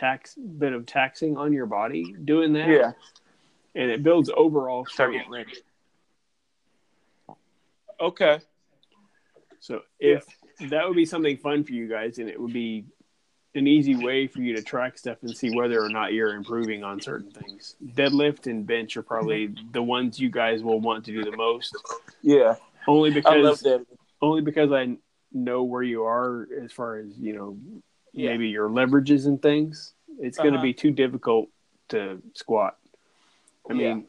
tax bit of taxing on your body doing that, Yeah. and it builds overall Start strength. getting ready. Okay. So if that would be something fun for you guys, and it would be an easy way for you to track stuff and see whether or not you're improving on certain things. Deadlift and bench are probably mm-hmm. the ones you guys will want to do the most, Yeah. only I love because only because I know where you are as far as you know Yeah. maybe your leverages and things. It's going to Uh-huh. be too difficult to squat. I mean,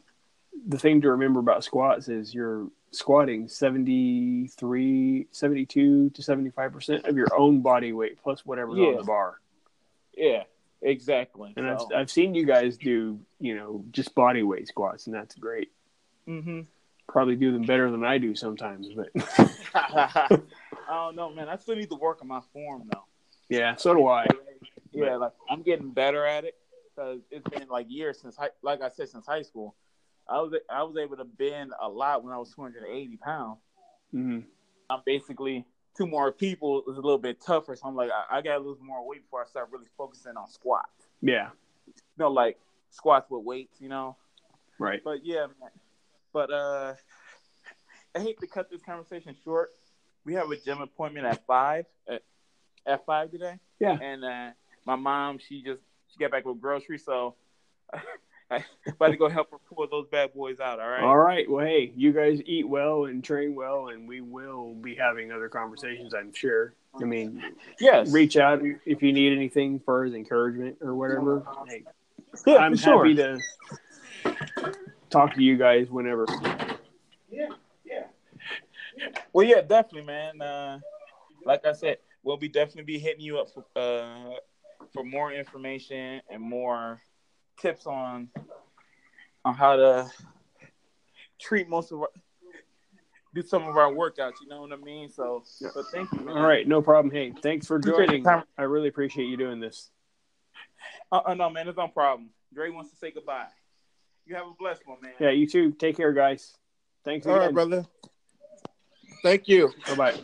the thing to remember about squats is you're squatting 73, 72 to 75% of your own body weight plus whatever's on the bar. Yeah. Exactly. And So- I've, I've seen you guys do, you know, just body weight squats, and that's great. Mm-hmm. Probably do them better than I do sometimes, but I don't know, man. I still need to work on my form though. Yeah, so do I. Yeah, like I'm getting better at it because it's been like years since, high, like I said, since high school. I was I was able to bend a lot when I was 280 pounds. hmm I'm basically two more people is a little bit tougher, so I'm like I, I gotta lose more weight before I start really focusing on squats. Yeah, You know, like squats with weights, you know. right. But yeah, man. But uh, I hate to cut this conversation short. We have a gym appointment at five at, at five today. Yeah. And uh, my mom, she just she got back with groceries, so I about to go help her pull those bad boys out. All right. All right. Well, hey, you guys eat well and train well, and we will be having other conversations, I'm sure. I mean, Yes. reach out if you need anything for his encouragement or whatever. Hey, Yeah, I'm sure. happy to talk to you guys whenever. Yeah. Yeah. Well, yeah, definitely, man. Uh, like I said, we'll be definitely be hitting you up for uh, for more information and more tips on on how to treat most of our do some of our workouts. You know what I mean? So, but thank you. Man. All right, no problem. Hey, thanks for joining. I really appreciate you doing this. Uh, uh, no, man, it's no problem. Dre wants to say goodbye. You have a blessed one, man. Yeah, you too. Take care, guys. Thanks All again. right, brother. Thank you. Bye bye.